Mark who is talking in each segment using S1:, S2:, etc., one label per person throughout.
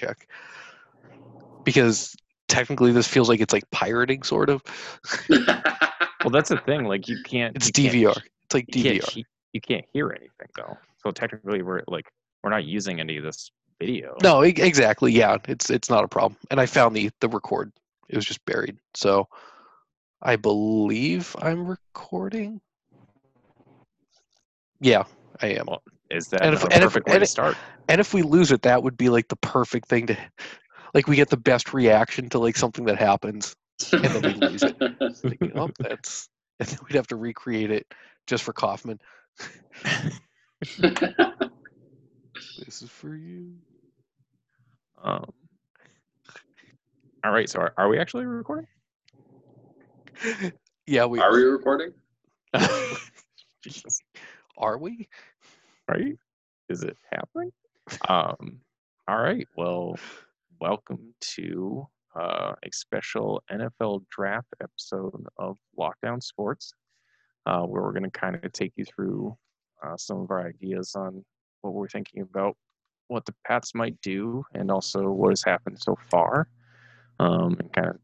S1: Belichick because technically this feels like it's like pirating, sort of.
S2: Well, that's the thing. Like you can't.
S1: It's
S2: you can't-
S1: DVR. It's like
S2: You can't,
S1: DVR.
S2: you can't hear anything though. So technically, we're like we're not using any of this video.
S1: No, exactly. Yeah, it's it's not a problem. And I found the the record. It was just buried. So I believe I'm recording. Yeah, I am.
S2: Well, Is that
S1: And
S2: a
S1: if- and if-
S2: perfect way
S1: and
S2: to start?
S1: And if we lose it, that would be like the perfect thing to like we get the best reaction to like something that happens. and then we lose it. Thinking, oh, that's and then we'd have to recreate it just for Kaufman. This is for you.
S2: Um, all right. So are, are we actually recording?
S1: Yeah, we
S3: Are we recording?
S1: Are we?
S2: Right? Is it happening? Um, all right. Well, welcome to uh, a special NFL draft episode of Lockdown Sports, uh, where we're going to kind of take you through uh, some of our ideas on what we're thinking about what the Pats might do, and also what has happened so far, um, and kind of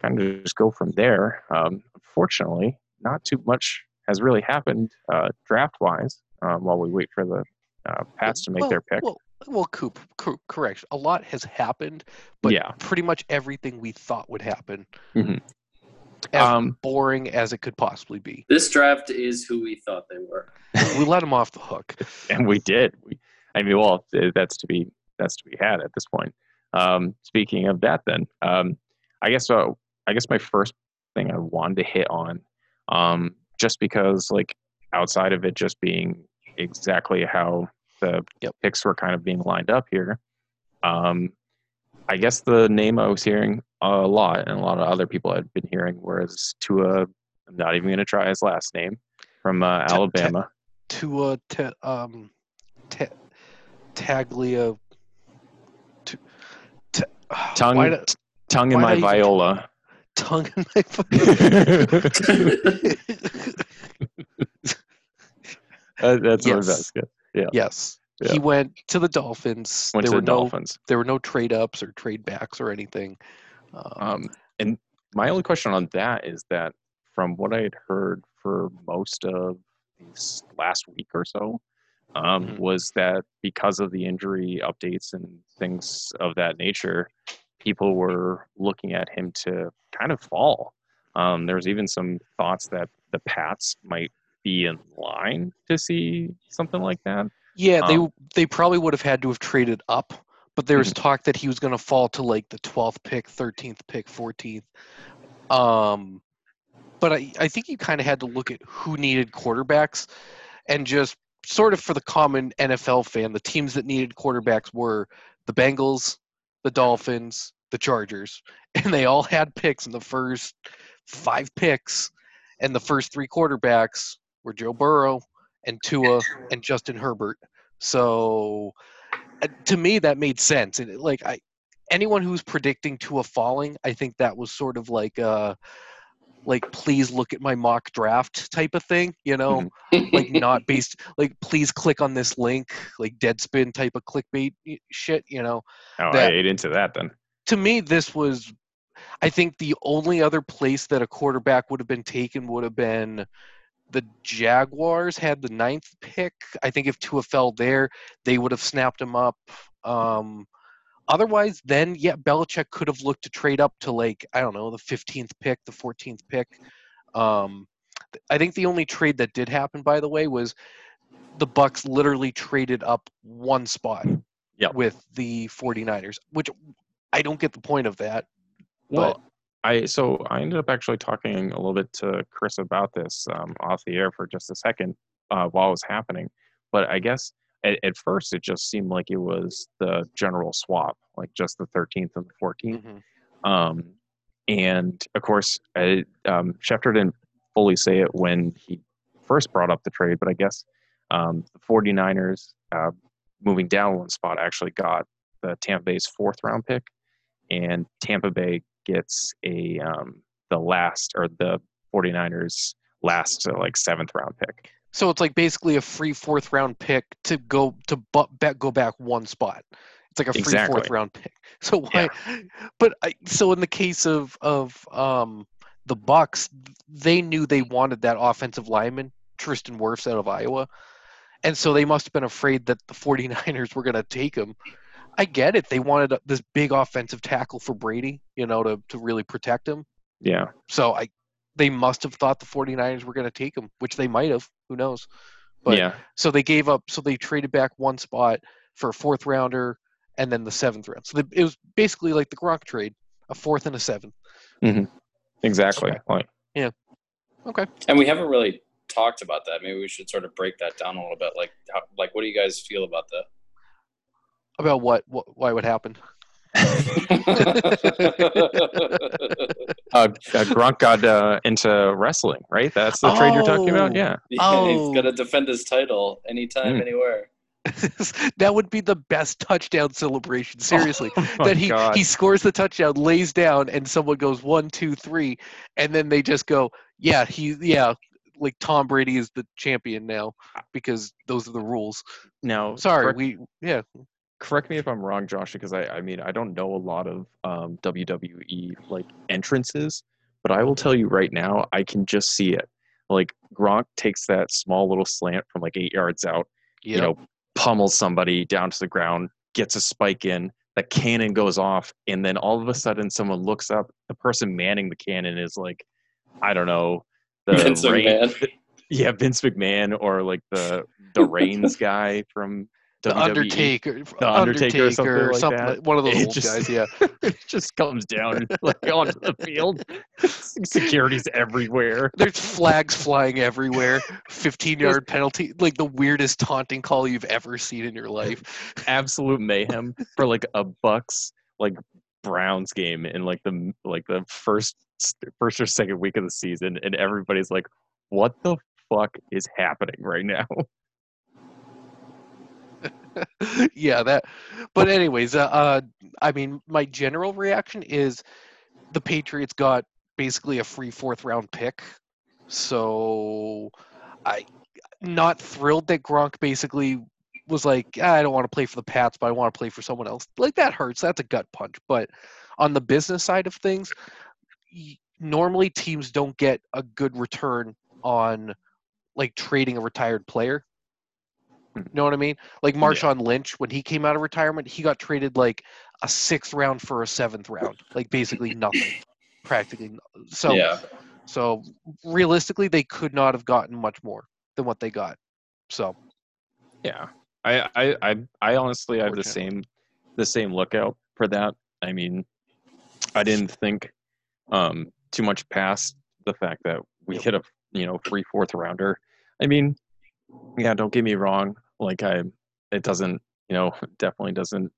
S2: kind of just go from there. Um, unfortunately, not too much has really happened uh, draft wise um, while we wait for the uh, Pats to make
S1: well,
S2: their pick.
S1: Well, well, Coop, Coop, correct. A lot has happened, but
S2: yeah.
S1: pretty much everything we thought would happen.
S2: Mhm.
S1: As
S2: Um,
S1: boring as it could possibly be.
S3: This draft is who we thought they were.
S1: We let them off the hook.
S2: and we did. We, I mean, well, that's to be that's to be had at this point. Um, speaking of that, then um, I guess uh, I guess my first thing I wanted to hit on, um, just because like outside of it just being exactly how the
S1: Yep.
S2: picks were kind of being lined up here, um, I guess the name I was hearing a lot and a lot of other people had been hearing was Tua. I'm not even going to try his last name from uh, Alabama.
S1: Tua, um, ta, Taglia.
S2: Tongue,
S1: do-
S2: tongue in my viola.
S1: tongue in my.
S2: Uh, that's what
S1: Yes.
S2: that's good.
S1: yes,
S2: Yeah.
S1: he went to the Dolphins.
S2: Went
S1: there
S2: to
S1: were
S2: the
S1: no
S2: Dolphins.
S1: there were no trade ups or trade backs or anything. Um,
S2: Um, and my only question on that is that from what I had heard for most of this last week or so, um,
S1: Mhm.
S2: was that because of the injury updates and things of that nature, people were looking at him to kind of fall. Um, there was even some thoughts that the Pats might be in line to see something like that.
S1: yeah, they
S2: um,
S1: they probably would have had to have traded up, but there was talk that he was going to fall to like the twelfth pick, thirteenth pick, fourteenth. Um, but I I think you kind of had to look at who needed quarterbacks, and just sort of for the common NFL fan, the teams that needed quarterbacks were the Bengals, the Dolphins, the Chargers, and they all had picks in the first five picks, and the first three quarterbacks were Joe Burrow and Tua and Justin Herbert. So uh, to me, that made sense. And like I, anyone who's predicting Tua falling, I think that was sort of like uh like please look at my mock draft type of thing, you know, like not based like please click on this link, like Deadspin type of clickbait shit, you know.
S2: Oh,
S1: That-
S2: I ate into that then.
S1: To me, this was. I think the only other place that a quarterback would have been taken would have been the Jaguars had the ninth pick. I think if Tua fell there, they would have snapped him up. Um, otherwise, then yeah, Belichick could have looked to trade up to like I don't know the fifteenth pick, the fourteenth pick. Um, I think the only trade that did happen, by the way, was the Bucks literally traded up one spot
S2: Yep.
S1: with the 49ers, which I don't get the point of that.
S2: Well, I so I ended up actually talking a little bit to Chris about this um, off the air for just a second uh, while it was happening. But I guess at, at first it just seemed like it was the general swap, like just the 13th and the 14th.
S1: Mhm.
S2: Um, and of course, I, um, Schefter didn't fully say it when he first brought up the trade, but I guess um, the 49ers uh, moving down one spot actually got the Tampa Bay's fourth round pick, and Tampa Bay gets a um, the last or the 49ers last uh, like seventh round pick.
S1: So it's like basically a free fourth round pick to go to bu- bet go back one spot. It's like a free
S2: Exactly.
S1: fourth round pick. So why? But I, so in the case of of um, the Bucks, they knew they wanted that offensive lineman, Tristan Wirfs out of Iowa, and so they must have been afraid that the 49ers were going to take him. I get it. They wanted uh, this big offensive tackle for Brady, you know, to to really protect him.
S2: Yeah.
S1: So I, they must have thought the 49ers were going to take him, which they might have. Who knows? But
S2: yeah.
S1: so they gave up. So they traded back one spot for a fourth rounder and then the seventh round. So they, it was basically like the Gronk trade, a fourth and a seventh. Mm-hmm.
S2: Exactly.
S1: Okay.
S2: Like
S1: Okay.
S3: And we haven't really talked about that. Maybe we should sort of break that down a little bit. Like, how, like, what do you guys feel about
S1: About what? what why would happen?
S3: that?
S2: uh, uh, Gronk got uh, into wrestling, right? That's the trade you're talking about.
S1: Oh.
S2: Yeah.
S3: yeah,
S1: Oh.
S3: he's gonna defend his title anytime,
S2: Hmm.
S3: anywhere.
S1: that would be the best touchdown celebration. Seriously,
S2: Oh
S1: that he
S2: God.
S1: he scores the touchdown, lays down, and someone goes one, two, three, and then they just go, yeah, he, yeah, like Tom Brady is the champion now because those are the rules.
S2: now.
S1: Sorry,
S2: correct,
S1: we, yeah,
S2: correct me if I'm wrong, Josh, because I, I mean I don't know a lot of um, WWE like entrances, but I will tell you right now, I can just see it. Like Gronk takes that small little slant from like eight yards out,
S1: yeah,
S2: you know, pummels somebody down to the ground, gets a spike in, the cannon goes off, and then all of a sudden someone looks up. The person manning the cannon is like, I don't know, the
S3: Vince
S2: Reign-
S3: McMahon.
S2: yeah, Vince McMahon or like the the Reigns guy from
S1: the
S2: WWE.
S1: Undertaker,
S2: The uh, Undertaker or something that.
S1: like- one of those
S2: It just-
S1: guys. Yeah,
S2: it just comes down like onto the field. Security's everywhere.
S1: there's flags flying everywhere. 15 yard penalty, like the weirdest taunting call you've ever seen in your life.
S2: Absolute mayhem for like a Bucks like Browns game in like the like the first first or second week of the season, and everybody's like, "What the fuck is happening right now?"
S1: yeah, that. But anyways, uh, uh, I mean, my general reaction is the Patriots got basically a free fourth round pick, so I not thrilled that Gronk basically was like, "Ah, I don't want to play for the Pats, but I want to play for someone else. Like that hurts. That's a gut punch. But on the business side of things, normally teams don't get a good return on like trading a retired player. You know what I mean? Like
S2: Yeah.
S1: Marshawn Lynch, when he came out of retirement, he got traded like a sixth round for a seventh round, like basically nothing, practically. no- So,
S3: yeah,
S1: so realistically, they could not have gotten much more than what they got. So,
S2: Yeah, I, I, I, I honestly have the same, the same lookout for that. I mean, I didn't think um, too much past the fact that we
S1: Yep.
S2: hit a, you know, free fourth rounder. I mean, yeah, don't get me wrong. Like I, it doesn't, you know, definitely doesn't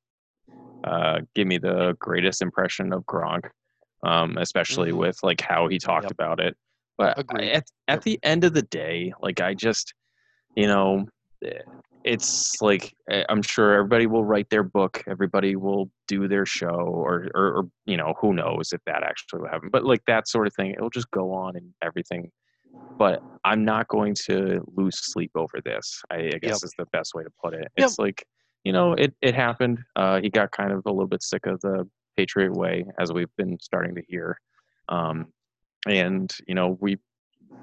S2: uh, give me the greatest impression of Gronk, um, especially
S1: Mhm.
S2: with like how he talked
S1: Yep.
S2: about it. But
S1: Agreed.
S2: at at
S1: Yep.
S2: the end of the day, like I just, you know, it's like eh, I'm sure everybody will write their book, everybody will do their show, or, or or you know who knows if that actually will happen. But like that sort of thing, it'll just go on and everything. But I'm not going to lose sleep over this. I, I guess is the best way to put it.
S1: Yep.
S2: It's like you know it it happened. Uh, he got kind of a little bit sick of the Patriot way, as we've been starting to hear. Um, and you know we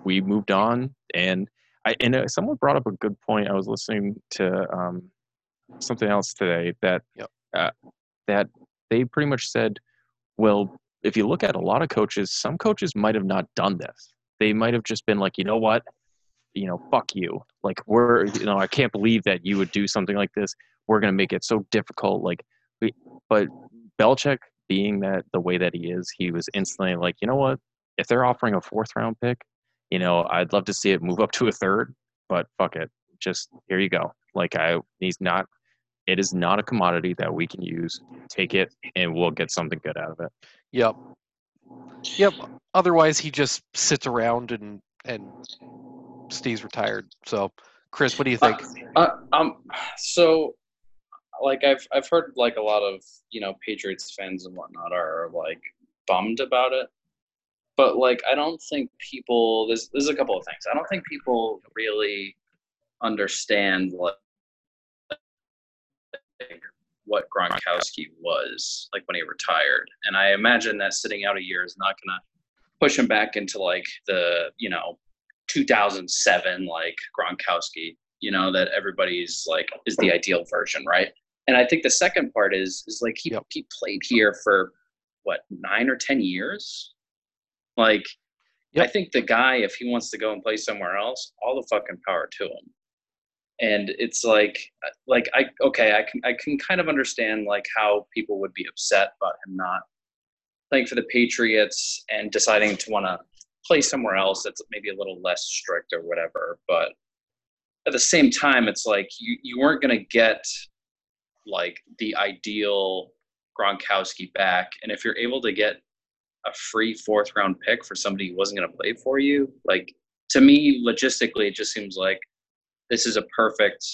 S2: we moved on and i and uh, someone brought up a good point i was listening to um something else today that
S1: Yep.
S2: uh, that they pretty much said well if you look at a lot of coaches some coaches might have not done this they might have just been like you know what you know fuck you like we're you know i can't believe that you would do something like this we're to make it so difficult like we, but Belichick being that the way that he is he was instantly like you know what if they're offering a fourth round pick, you know, I'd love to see it move up to a third, but fuck it. Just here you go. Like I he's not it is not a commodity that we can use. Take it and we'll get something good out of it.
S1: yep, yep. Otherwise, he just sits around and and stays retired. So, Chris, what do you think?
S3: Uh, um, so, like I've I've heard like a lot of you know Patriots fans and whatnot are like bummed about it, but like I don't think people. There's there's a couple of things. I don't think people really understand like what Gronkowski was like when he retired, and I imagine that sitting out a year is not going to push him back into like the you know 2007 like Gronkowski, you know that everybody's like is the ideal version, right? And I think the second part is is like he
S1: Yep.
S3: he played here for what nine or ten years, like. I think the guy, if he wants to go and play somewhere else, all the fucking power to him and it's like like i okay i can i can kind of understand like how people would be upset about him not playing for the patriots and deciding to want to play somewhere else that's maybe a little less strict or whatever. But at the same time it's like you, you weren't going to get like the ideal gronkowski back. And if you're able to get a free fourth round pick for somebody who wasn't going to play for you like to me logistically it just seems like this is a perfect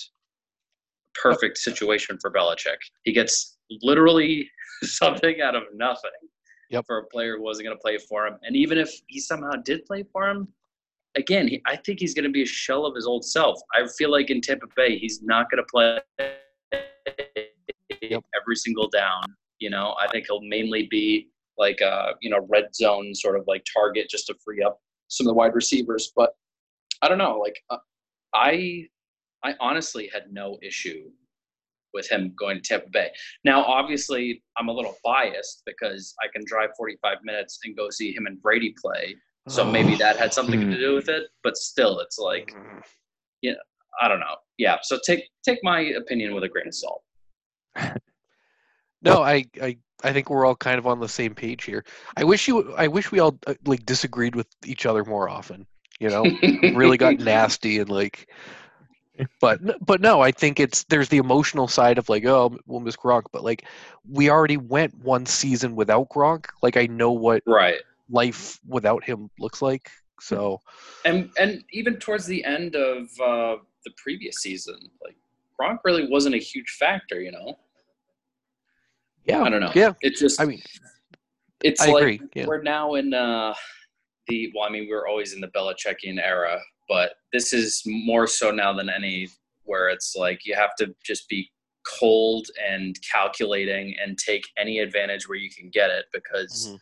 S3: perfect situation for Belichick. He gets literally something out of nothing
S1: Yep.
S3: for a player who wasn't going to play for him. And even if he somehow did play for him, again, he, I think he's going to be a shell of his old self. I feel like in Tampa Bay, he's not going to play
S1: Yep.
S3: every single down. You know, I think he'll mainly be like a you know red zone sort of like target just to free up some of the wide receivers. But I don't know, like. Uh, I I honestly had no issue with him going to Tampa Bay. Now, obviously, I'm a little biased because I can drive 45 minutes and go see him and Brady play. So maybe that had something to do with it. But still, it's like yeah, I don't know. Yeah. So take take my opinion with a grain of salt.
S1: No, I, I I think we're all kind of on the same page here. I wish you I wish we all uh, like disagreed with each other more often. You know, really got nasty and like. But but no, I think it's there's the emotional side of like oh we'll miss Gronk, but like we already went one season without Gronk. Like I know what
S3: right.
S1: life without him looks like. So
S3: And and even towards the end of uh, the previous season, like Gronk really wasn't a huge factor. You know.
S1: yeah,
S3: I don't know.
S1: Yeah,
S3: It just
S1: I mean
S3: it's
S1: I
S3: like
S1: agree. Yeah.
S3: we're now in uh, the well, I mean, we were always in the Belichickian era, but this is more so now than any where it's like you have to just be cold and calculating and take any advantage where you can get it because
S1: Mhm.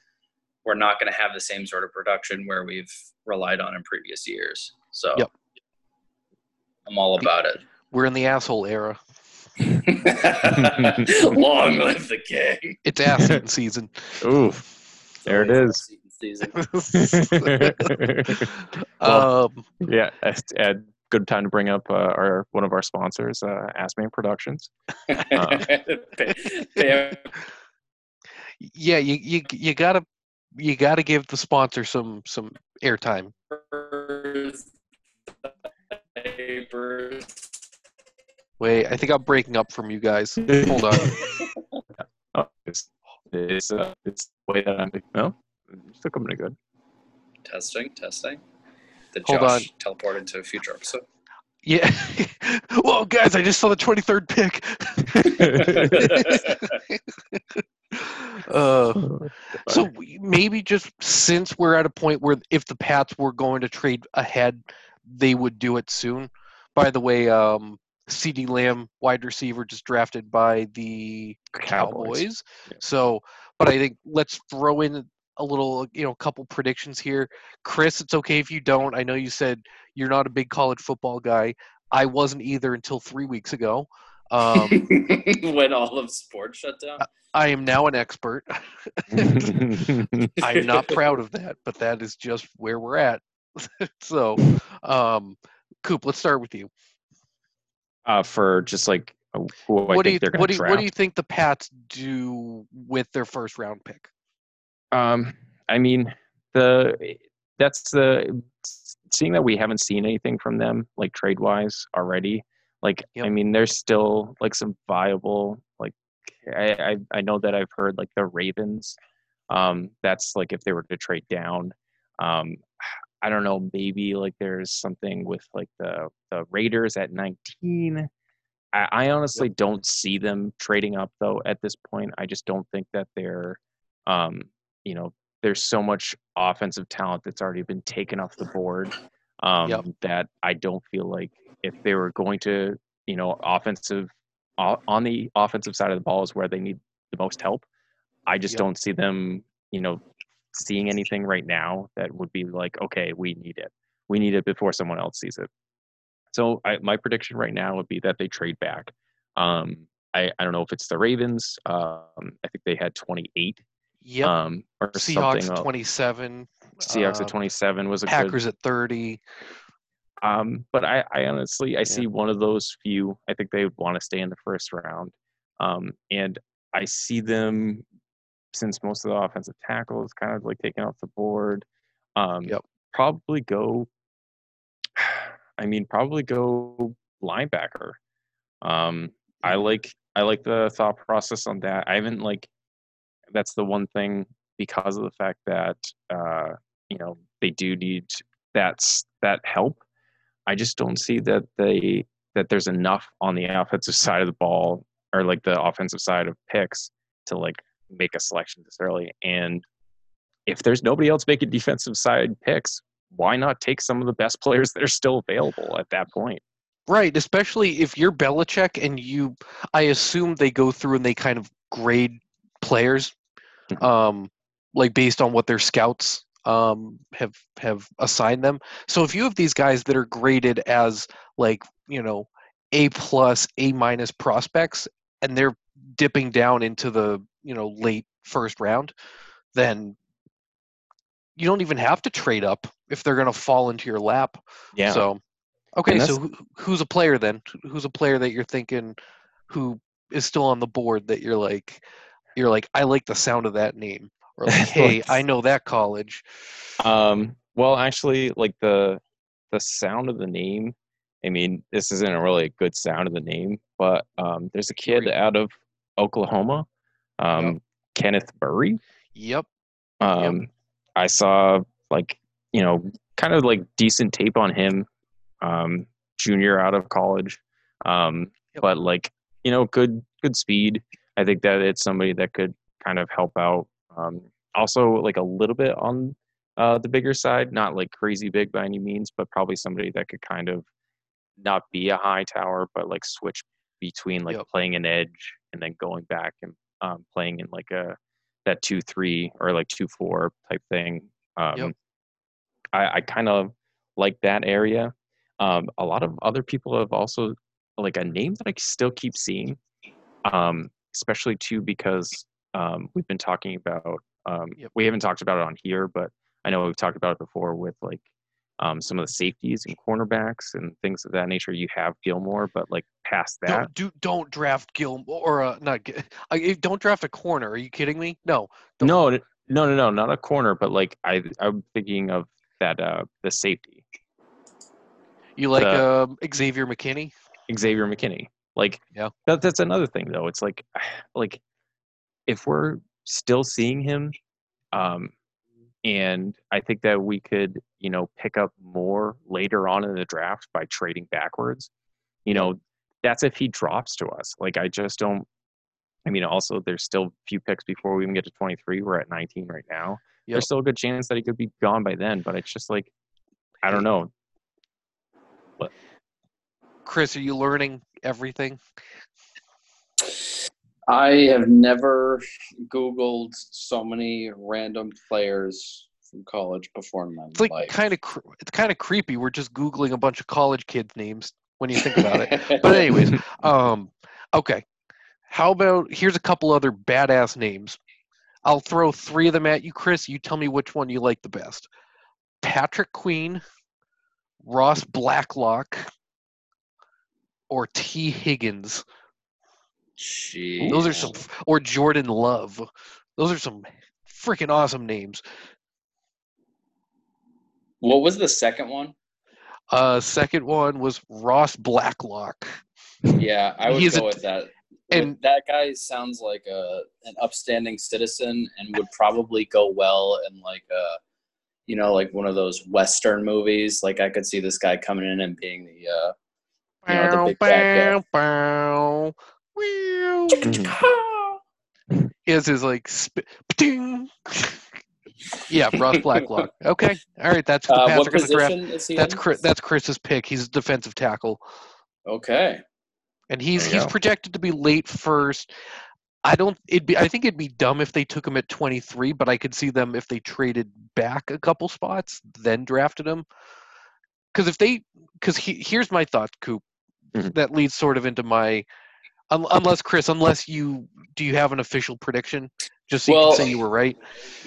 S3: we're not going to have the same sort of production where we've relied on in previous years. So
S1: Yep.
S3: I'm all about it.
S1: we're in the asshole era.
S3: Long live the king.
S1: It's ass season.
S2: Ooh, There it is.
S3: Always
S2: is.
S3: Season.
S2: Well-
S1: um,
S2: yeah. Ed, Ed, good time to bring up uh, our one of our sponsors, uh, Assman Productions.
S3: Pay- pay
S1: yeah, you, you you gotta you gotta give the sponsor some some airtime.
S3: Neighbors, neighbors.
S1: Wait, I think I'm breaking up from you guys. Hold on.
S2: Oh, it's it's uh, it's way that I'm. No, it's still coming in good.
S3: Testing, testing. Did
S1: Hold
S3: Josh teleport into a future episode?
S1: Yeah. Whoa, guys! I just saw the 23rd pick. uh, so we- maybe just since we're at a point where if the Pats were going to trade ahead, they would do it soon. By the way, um, CeeDee Lamb, wide receiver, just drafted by the Cowboys.
S2: Yeah.
S1: So, but I think let's throw in a little, you know, couple predictions here. Chris, it's okay if you don't. I know you said you're not a big college football guy. I wasn't either until three weeks ago. Um,
S3: when all of sports shut down.
S1: I am now an expert. I'm not proud of that, but that is just where we're at. so, um, Coop, let's start with you.
S2: uh, for just like who I
S1: what do you
S2: they're going
S1: what
S2: to
S1: do you,
S2: draft.
S1: what do you think the Pats do with their first round pick?
S2: Um, I mean, the that's the seeing that we haven't seen anything from them like trade wise already. Like, I mean, there's still like some viable like I, I I know that I've heard like the Ravens. Um, that's like if they were to trade down. Um, I don't know. Maybe like there's something with like the the Raiders at 19. I, I honestly don't see them trading up though at this point. I just don't think that they're um, you know, there's so much offensive talent that's already been taken off the board um,
S1: Yep.
S2: that I don't feel like if they were going to, you know, offensive on the offensive side of the ball is where they need the most help. I just
S1: Yep.
S2: don't see them, you know, seeing anything right now that would be like, okay, we need it. We need it before someone else sees it. So I, my prediction right now would be that they trade back. Um, I, I don't know if it's the Ravens. Um, I think they had 28
S1: Yep.
S2: um, or
S1: Seahawks
S2: something.
S1: at
S2: uh,
S1: 27.
S2: Seahawks
S1: uh,
S2: at 27 was a good
S1: Packers at 30.
S2: um, but I, I honestly, I
S1: Yeah.
S2: see one of those few. I think they would want to stay in the first round. Um, and I see them, since most of the offensive tackles kind of like taken off the board, um,
S1: Yep.
S2: probably go. I mean, probably go linebacker. Um, I like I like the thought process on that. I haven't like. That's the one thing because of the fact that uh, you know they do need that's that help. I just don't see that they that there's enough on the offensive side of the ball or like the offensive side of picks to like make a selection this early. And if there's nobody else making defensive side picks, why not take some of the best players that are still available at that point?
S1: Right, especially if you're Belichick and you, I assume they go through and they kind of grade players. Um, like based on what their scouts um have have assigned them. So if you have these guys that are graded as like you know A plus, A minus prospects, and they're dipping down into the you know late first round, then you don't even have to trade up if they're going to fall into your lap.
S2: Yeah.
S1: So, okay, so who, who's a player then? Who's a player that you're thinking who is still on the board that you're like, you're like, I like the sound of that name, or like, hey, I know that college.
S2: Um, well, actually, like the the sound of the name. I mean, this isn't a really good sound of the name, but um, there's a kid
S1: Great.
S2: out of Oklahoma, um, Kenneth Murray.
S1: Yep.
S2: Um, I saw like you know kind of like decent tape on him, um, junior out of college, um,
S1: Yep.
S2: but like you know good good speed. I think that it's somebody that could kind of help out. Um, also, like a little bit on uh, the bigger side, not like crazy big by any means, but probably somebody that could kind of not be a high tower, but like switch between like
S1: Yep.
S2: playing an edge and then going back and um, playing in like a that two three or like two four type thing. Um,
S1: Yep.
S2: I, I kind of like that area. Um, a lot of other people have also like a name that I still keep seeing, um, especially too because um, we've been talking about. Um,
S1: Yep.
S2: We haven't talked about it on here, but I know we've talked about it before with like um, some of the safeties and cornerbacks and things of that nature. You have Gilmore, but like past that,
S1: Don't do don't draft Gilmore or uh, not. I, don't draft a corner. Are you kidding me? No. Don't-
S2: no, no, no, no, not a corner, but like I, I'm thinking of that uh, the safety.
S1: You like
S2: the-
S1: um, Xavier McKinney?
S2: Xavier McKinney. Like,
S1: Yeah.
S2: that, that's another thing though. It's like, like, if we're still seeing him, um, and I think that we could, you know, pick up more later on in the draft by trading backwards. You know, that's if he drops to us. Like, I just don't. I mean, also, there's still a few picks before we even get to 23. We're at 19 right now.
S1: Yep.
S2: There's still a good chance that he could be gone by then, but it's just like, I don't know.
S1: Chris, are you learning everything?
S3: I have never Googled so many random players from college before in my
S1: It's like
S3: life.
S1: kind of cr- it's kind of creepy. We're just googling a bunch of college kids' names when you think about it. But anyways, um, okay. How about here's a couple other badass names. I'll throw three of them at you, Chris. You tell me which one you like the best. Patrick Queen, Ross Blacklock, or Tee Higgins.
S3: Jeez.
S1: Those are some, or Jordan Love. Those are some freaking awesome names.
S3: What was the second one?
S1: Uh, second one was Ross Blacklock.
S3: Yeah, I would
S1: He's
S3: go
S1: a-
S3: with that.
S1: and-
S3: And that guy sounds like a an upstanding citizen and would probably go well in like a, you know, like one of those western movies. Like I could see this guy coming in and being the, uh, you know, the big bad guy.
S1: bow, Meow. Is his like sp- yeah, Ross Blacklock. Okay, all right. That's the
S3: Uh,
S1: Pats
S3: what
S1: are going to draft.
S3: is he?
S1: That's
S3: in?
S1: Chris, that's Chris's pick. He's a defensive tackle.
S3: okay.
S1: and he's
S2: There you
S1: he's
S2: go.
S1: projected to be late first. I don't. It'd be. I think it'd be dumb if they took him at 23, but I could see them if they traded back a couple spots, then drafted him. Because if they, because he, here's my thought, Coop.
S2: Mhm.
S1: That leads sort of into my, un, unless Chris, unless you do you have an official prediction, just so you can say you were right.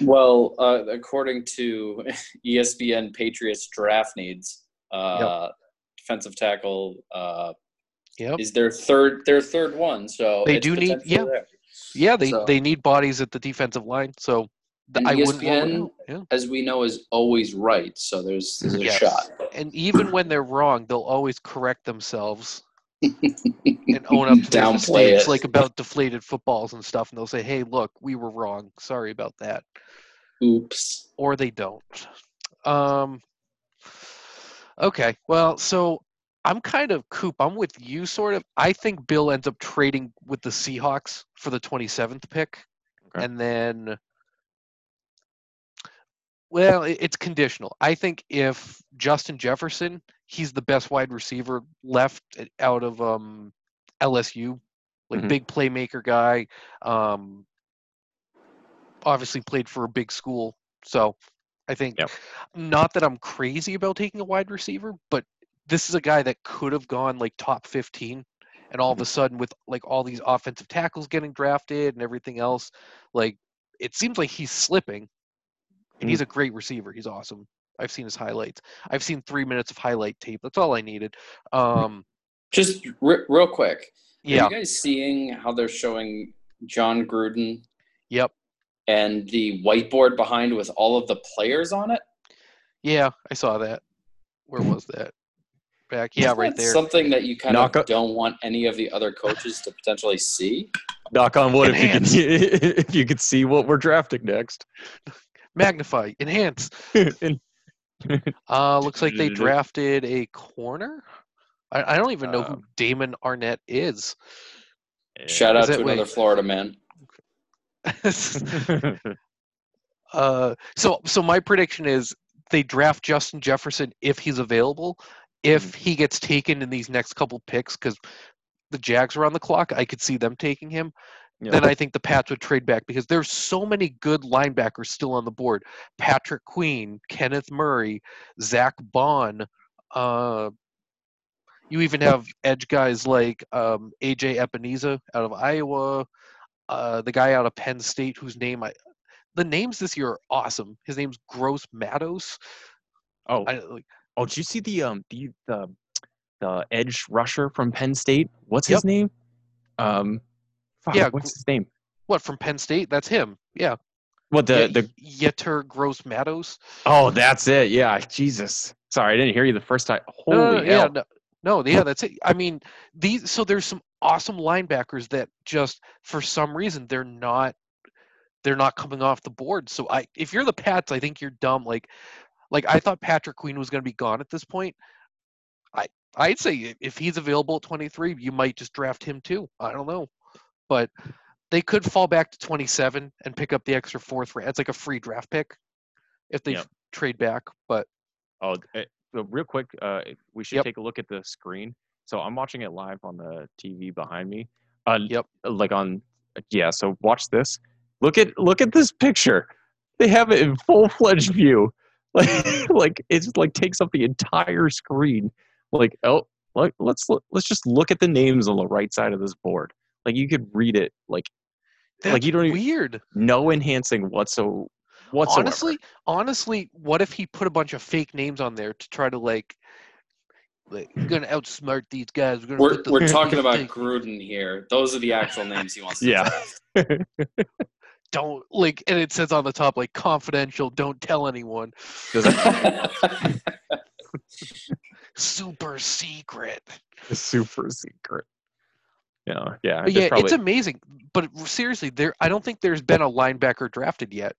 S3: Well, uh, according to ESPN, Patriots draft needs uh, defensive tackle uh,
S1: Yep.
S3: is their third their third one. So
S1: They do need- yeah.
S3: there.
S1: Yeah, they
S3: So-
S1: they need bodies at the defensive line, so
S3: And
S1: I wouldn't. rule it
S3: ESPN.
S1: Yeah.
S3: as we know, is always right. So there's, there's a
S1: Yes.
S3: shot.
S1: and even when they're wrong, they'll always correct themselves and own up to their
S3: Downplay
S1: mistakes,
S3: it.
S1: like about deflated footballs and stuff. And they'll say, "Hey, look, we were wrong. Sorry about that,"
S3: Oops.
S1: or they don't. Um. Okay, well, so I'm kind of Coop. I'm with you, sort of. I think Bill ends up trading with the Seahawks for the 27th pick,
S2: Okay.
S1: and then. Well, it's conditional. I think if Justin Jefferson, he's the best wide receiver left out of um, LSU, like
S2: Mhm.
S1: big playmaker guy. Um, obviously played for a big school, so I think
S2: Yep.
S1: not that I'm crazy about taking a wide receiver, but this is a guy that could have gone like top 15 and all of a sudden with like all these offensive tackles getting drafted and everything else like it seems like he's slipping and he's a great receiver he's awesome i've seen his highlights i've seen three minutes of highlight tape that's all i needed um
S3: Just re- real quick.
S1: yeah
S3: Are you guys seeing how they're showing Jon Gruden
S1: yep
S3: and the whiteboard behind with all of the players on it?
S1: yeah i saw that where was that back yeah
S3: Isn't
S1: right
S3: that
S1: there
S3: Something that you kind
S2: Knock
S3: of
S2: up-
S3: don't want any of the other coaches to potentially see.
S2: Knock on wood if you
S1: Enhance.
S2: can if you could see what we're drafting next.
S1: Magnify enhance uh looks like they drafted a corner i, I don't even know who
S2: Um,
S1: Damon Arnette is
S3: Shout
S1: Is
S3: out
S1: it-
S3: to another
S1: wait.
S3: Florida man.
S1: Uh, so so my prediction is they draft Justin Jefferson if he's available. If he gets taken in these next couple picks, because the Jags are on the clock, I could see them taking him.
S2: Yeah.
S1: Then I think the Pats would trade back because there's so many good linebackers still on the board. Patrick Queen, Kenneth Murray, Zack Baun. Uh, you even have edge guys like um, AJ Epenesa out of Iowa, uh, the guy out of Penn State whose name I. The names this year are awesome. His name's Gross Matos.
S2: oh,
S1: I, like,
S2: oh, did you see the um the the the edge rusher from Penn State? What's
S1: Yep.
S2: his name? Um, fuck,
S1: Yeah,
S2: what's his name?
S1: what from Penn State? That's him. Yeah.
S2: What the
S1: yeah,
S2: the
S1: Yetur Gross Matos.
S2: oh that's it. Yeah, Jesus. Sorry, I didn't hear you the first time. Holy
S1: No, no, no, yeah,
S2: hell.
S1: no, no, yeah, that's it. I mean, these. So there's some awesome linebackers that just for some reason they're not, they're not coming off the board. So I, if you're the Pats, I think you're dumb. Like, like I thought Patrick Queen was going to be gone at this point. I, I'd say if he's available at 23, you might just draft him too. I don't know, but they could fall back to 27 and pick up the extra fourth. ra- It's like a free draft pick if they
S2: Yep.
S1: trade back. But
S2: Oh, uh, real quick, uh, we should
S1: Yep.
S2: take a look at the screen. So I'm watching it live on the TV behind me. Uh,
S1: Yep.
S2: Like on, yeah. So watch this. Look at look at this picture. They have it in full fledged view. Like like it's like takes up the entire screen. Like oh, like let's let's just look at the names on the right side of this board. Like you could read it. Like
S1: that's
S2: Like, you don't even-
S1: weird.
S2: no enhancing whatso whatsoever.
S1: honestly honestly what if he put a bunch of fake names on there to try to like like we're gonna outsmart these guys we're gonna
S3: We're,
S1: put the
S3: we're talking about
S1: fake-
S3: Gruden here. Those are the actual names he wants to
S2: Yeah.
S1: don't like and it says on the top like confidential don't tell anyone super secret
S2: super secret? Yeah, yeah.
S1: yeah
S2: probably-
S1: it's amazing but seriously there i don't think there's been a linebacker drafted yet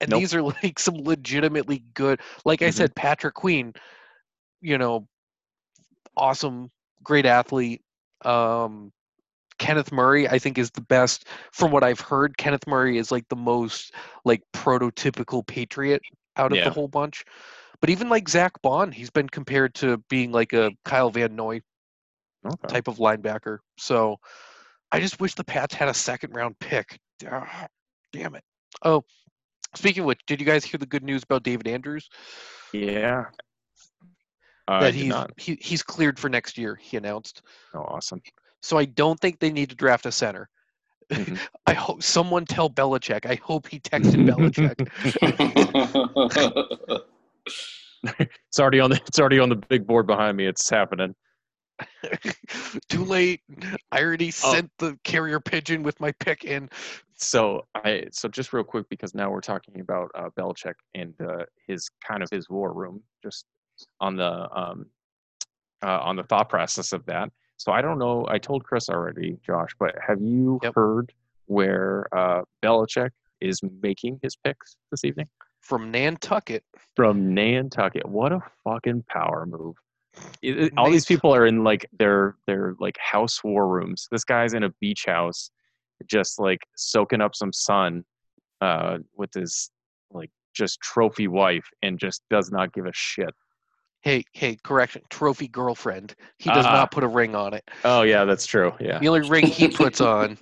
S1: and
S2: Nope.
S1: these are like some legitimately good like i
S2: Mhm.
S1: said patrick queen you know awesome great athlete um kenneth murray i think is the best from what i've heard kenneth murray is like the most like prototypical patriot out of
S2: Yeah.
S1: the whole bunch but even like Zack Baun he's been compared to being like a kyle van noy
S2: Okay.
S1: type of linebacker. So I just wish the Pats had a second round pick. Ah, damn it. Oh, speaking of which, did you guys hear the good news about David Andrews?
S2: Yeah. Uh,
S1: that he's he, he's cleared for next year, he announced.
S2: Oh, awesome.
S1: So I don't think they need to draft a center.
S2: Mhm.
S1: I hope someone tell Belichick. I hope he texted Belichick.
S2: it's already on the it's already on the big board behind me. It's happening.
S1: Too late. I already
S2: Oh.
S1: sent the carrier pigeon with my pick in.
S2: So I so just real quick because now we're talking about uh, Belichick and uh, his kind of his war room, just on the um, uh, on the thought process of that. So I don't know. I told Chris already, Josh, but have you
S1: Yep.
S2: heard where uh, Belichick is making his picks this evening?
S1: From Nantucket.
S2: From Nantucket. What a fucking power move! It- all these people are in like their their like house war rooms. This guy's in a beach house, just like soaking up some sun, uh, with his like just trophy wife, and just does not give a shit.
S1: Hey, hey, correction. Trophy girlfriend. He does
S2: Ah.
S1: not put a ring on it.
S2: Oh yeah, that's true. Yeah.
S1: The only ring he puts on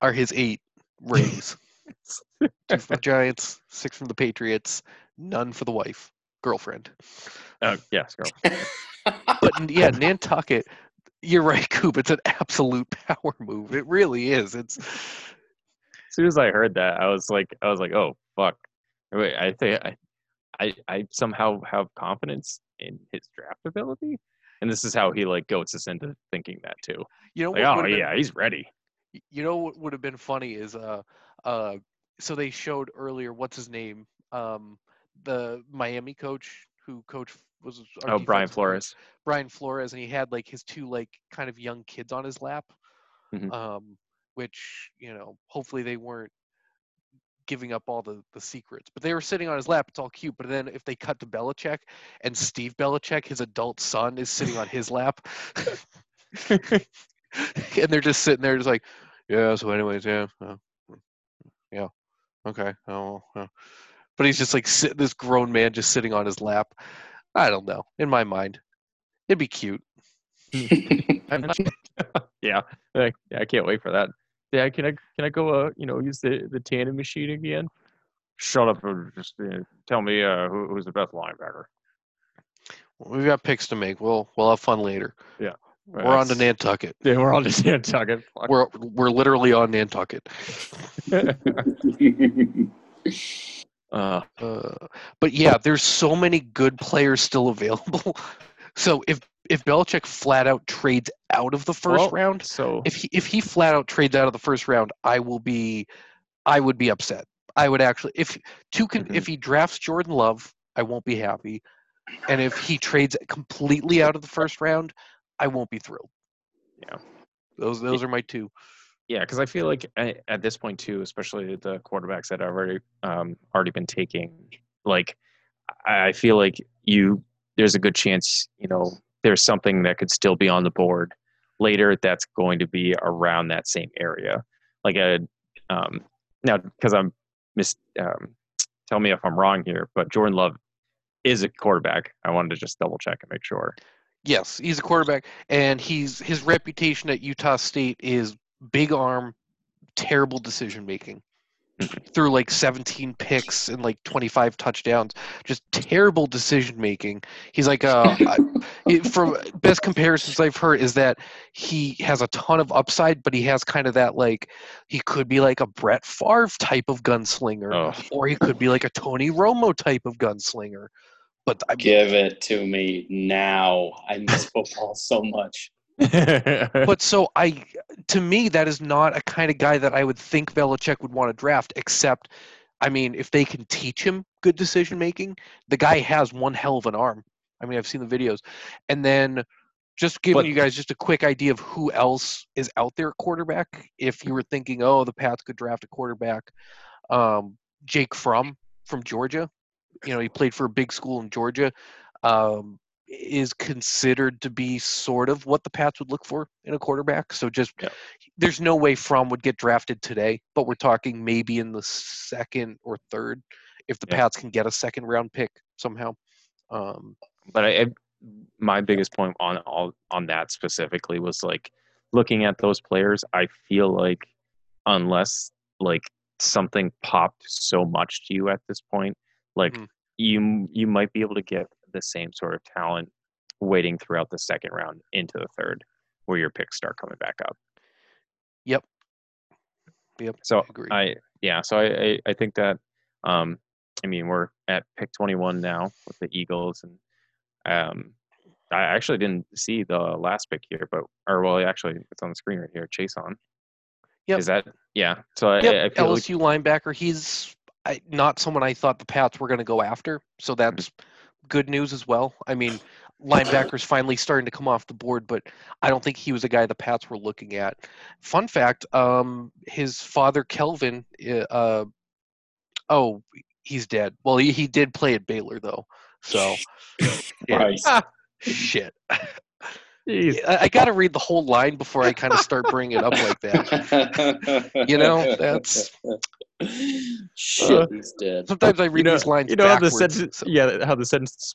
S1: are his eight rings. Two for the Giants, six from the Patriots, none for the wife, girlfriend.
S2: Uh, yes, girl.
S1: But yeah, Nantucket, you're right, Coop. It's an absolute power move. It really is. It's
S2: As soon as I heard that, I was like, I was like, oh fuck. Wait, I think I, I, I somehow have confidence in his draft ability, and this is how he like goats us into thinking that too.
S1: you know
S2: Like, oh
S1: been-
S2: yeah, he's ready.
S1: you know what would have been funny is uh uh so they showed earlier what's his name um the Miami coach who coach was
S2: Oh, Brian Flores.
S1: Brian Flores and he had like his two like kind of young kids on his lap
S2: Mhm.
S1: um which you know hopefully they weren't giving up all the the secrets but they were sitting on his lap it's all cute but then if they cut to Belichick and Steve Belichick his adult son is sitting on his lap and they're just sitting there, just like, yeah. So, anyways, yeah, uh, yeah, okay. Oh, but he's just like sit, this grown man just sitting on his lap. I don't know. In my mind, it'd be cute.
S2: I'm not- yeah, I, I can't wait for that. Yeah, can I can I go? Uh, you know, use the the tanning machine again? Shut up and just uh, tell me uh, who, who's the best linebacker.
S1: We've got picks to make. We'll we'll have fun later.
S2: Yeah,
S1: We're on to Nantucket.
S2: Yeah, we're on to Nantucket. Fuck.
S1: We're we're literally on Nantucket.
S2: Uh,
S1: Uh, but yeah, there's so many good players still available. So if if Belichick flat out trades out of the first
S2: well,
S1: round,
S2: So
S1: if he if he flat out trades out of the first round, I will be, I would be upset. I would actually if two can
S2: Mhm.
S1: if he drafts Jordan Love, I won't be happy, and if he trades completely out of the first round, I won't be thrilled.
S2: Yeah.
S1: those those are my two.
S2: Yeah, because I feel like a- at this point too, especially the quarterbacks that I've already um, already been taking, like I feel like you there's a good chance you know there's something that could still be on the board later that's going to be around that same area, like a um, now because I'm mis um, tell me if I'm wrong here, but Jordan Love is a quarterback. I wanted to just double check and make sure.
S1: Yes, he's a quarterback, and he's his reputation at Utah State is big arm, terrible decision making. Through like 17 picks and like 25 touchdowns, just terrible decision making. He's like, uh, it, from best comparisons I've heard is that he has a ton of upside, but he has kind of that like he could be like a Brett Favre type of gunslinger,
S2: Oh.
S1: or he could be like a Tony Romo type of gunslinger. But I,
S3: Give it to me now. I miss football so much.
S1: But so I, to me, that is not a kind of guy that I would think Belichick would want to draft. Except, I mean, if they can teach him good decision making, the guy has one hell of an arm. I mean, I've seen the videos, and then just giving
S2: But-
S1: you guys just a quick idea of who else is out there at quarterback. If you were thinking, oh, the Pats could draft a quarterback, um, Jake Fromm from Georgia. You know, he played for a big school in Georgia. Um, is considered to be sort of what the Pats would look for in a quarterback. So just
S2: Yeah.
S1: there's no way Fromm would get drafted today, but we're talking maybe in the second or third if the
S2: Yeah.
S1: Pats can get a second round pick somehow. Um,
S2: but I, I my biggest point on all on that specifically was like looking at those players. I feel like unless like something popped so much to you at this point, like
S1: Mhm.
S2: you you might be able to get the same sort of talent waiting throughout the second round into the third, where your picks start coming back up.
S1: Yep. Yep.
S2: So
S1: Agreed.
S2: I yeah, so I, I I think that um I mean we're at pick 21 now with the Eagles and um I actually didn't see the last pick here, but or well actually it's on the screen right here. Chaisson.
S1: Yep.
S2: Is that yeah? So I, I
S1: Yep,
S2: feel like
S1: LSU linebacker. He's I, not someone I thought the Pats were going to go after, so that's good news as well. I mean, linebackers finally starting to come off the board, but I don't think he was a guy the Pats were looking at. Fun fact: um, his father Kelvin, uh, uh, oh, he's dead. Well, he, he did play at Baylor though, so yeah.
S3: Christ.
S1: shit.
S2: Jeez.
S1: I, I got to read the whole line before I kind of start bringing it up like that. You know, that's
S3: shit. Uh, he's dead.
S1: sometimes I read
S2: you know,
S1: these lines
S2: you know how the
S1: backwards.
S2: sentence
S1: so-
S2: yeah how the sentence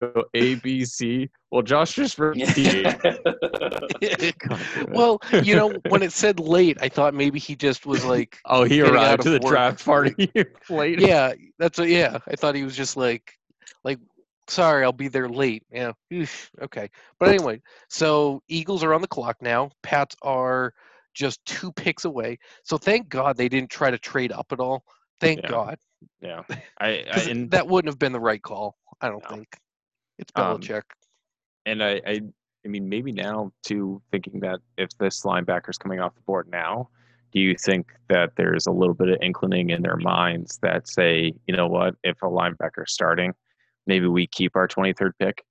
S2: go A B C. Well, Josh just repeated.
S1: well, you know, when it said late, I thought maybe he just was like,
S2: oh, he arrived to the
S1: work.
S2: draft party late.
S1: yeah, that's what, yeah. I thought he was just like, like, sorry, I'll be there late. Yeah, Oof, okay. But anyway, so Eagles are on the clock now. Pats are just two picks away. So thank God they didn't try to trade up at all. Thank
S2: Yeah.
S1: God,
S2: yeah. I, I and
S1: that wouldn't have been the right call. I don't
S2: No.
S1: think. It's
S2: Um,
S1: Belichick.
S2: and I, I I mean maybe now too thinking that if this linebacker's coming off the board now, do you think that there's a little bit of inclining in their minds that say, you know what, if a linebacker's starting, maybe we keep our 23rd pick,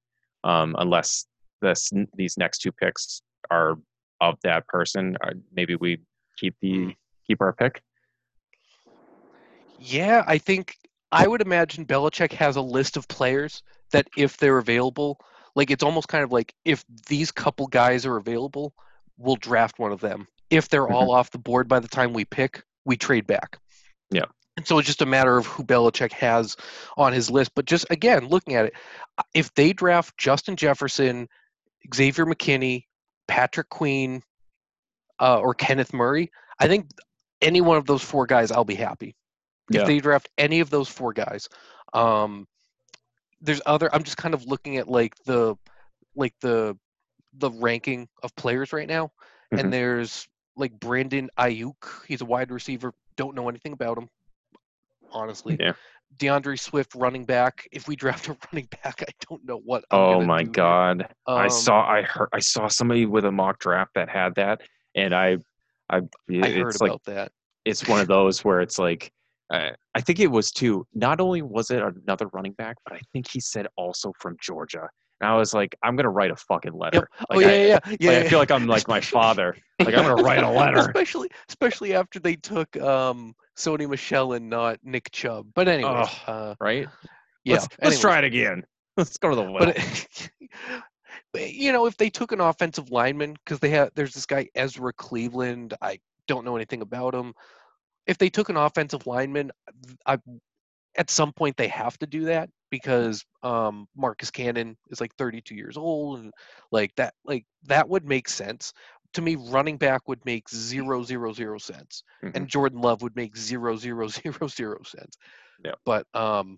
S2: um, unless this these next two picks are of that person, or maybe we keep the keep our pick.
S1: Yeah, I think I would imagine Belichick has a list of players that if they're available, like it's almost kind of like if these couple guys are available, we'll draft one of them. If they're all off the board by the time we pick, we trade back.
S2: Yeah.
S1: And so it's just a matter of who Belichick has on his list. But just again, looking at it, uh, if they draft Justin Jefferson, Xavier McKinney, Patrick Queen, uh, or Kenneth Murray, I think any one of those four guys, I'll be happy
S2: Yeah.
S1: if they draft any of those four guys. Um, there's other. I'm just kind of looking at like the like the the ranking of players right now,
S2: Mhm.
S1: and there's like Brandon Aiyuk. He's a wide receiver. Don't know anything about him, honestly.
S2: Yeah.
S1: D'Andre Swift, running back. If we draft a running back, I don't know what. I'm
S2: Oh my
S1: do
S2: god. I
S1: Um,
S2: saw I heard I saw somebody with a mock draft that had that and I I,
S1: I heard
S2: it's like
S1: about that.
S2: it's one of those where it's like uh, I think it was too. Not only was it another running back, but I think he said also from Georgia. And I was like, I'm gonna write a fucking letter.
S1: Yep.
S2: Like,
S1: oh yeah,
S2: I,
S1: yeah, yeah. yeah,
S2: like, I
S1: yeah.
S2: feel like I'm like my father. Like I'm gonna write a letter.
S1: especially especially after they took um Sony Michel and not Nick Chubb. But anyway, uh,
S2: Right?
S1: yeah.
S2: Let's, let's try it again. Let's go to the well.
S1: But it- but, you know, if they took an offensive lineman, because they have, there's this guy Ezra Cleveland. I don't know anything about him. If they took an offensive lineman, I, at some point they have to do that because um, Marcus Cannon is like 32 years old, and like that, like that would make sense to me. Running back would make zero zero zero sense,
S2: Mhm.
S1: and Jordan Love would make zero zero zero zero sense.
S2: Yeah.
S1: But um,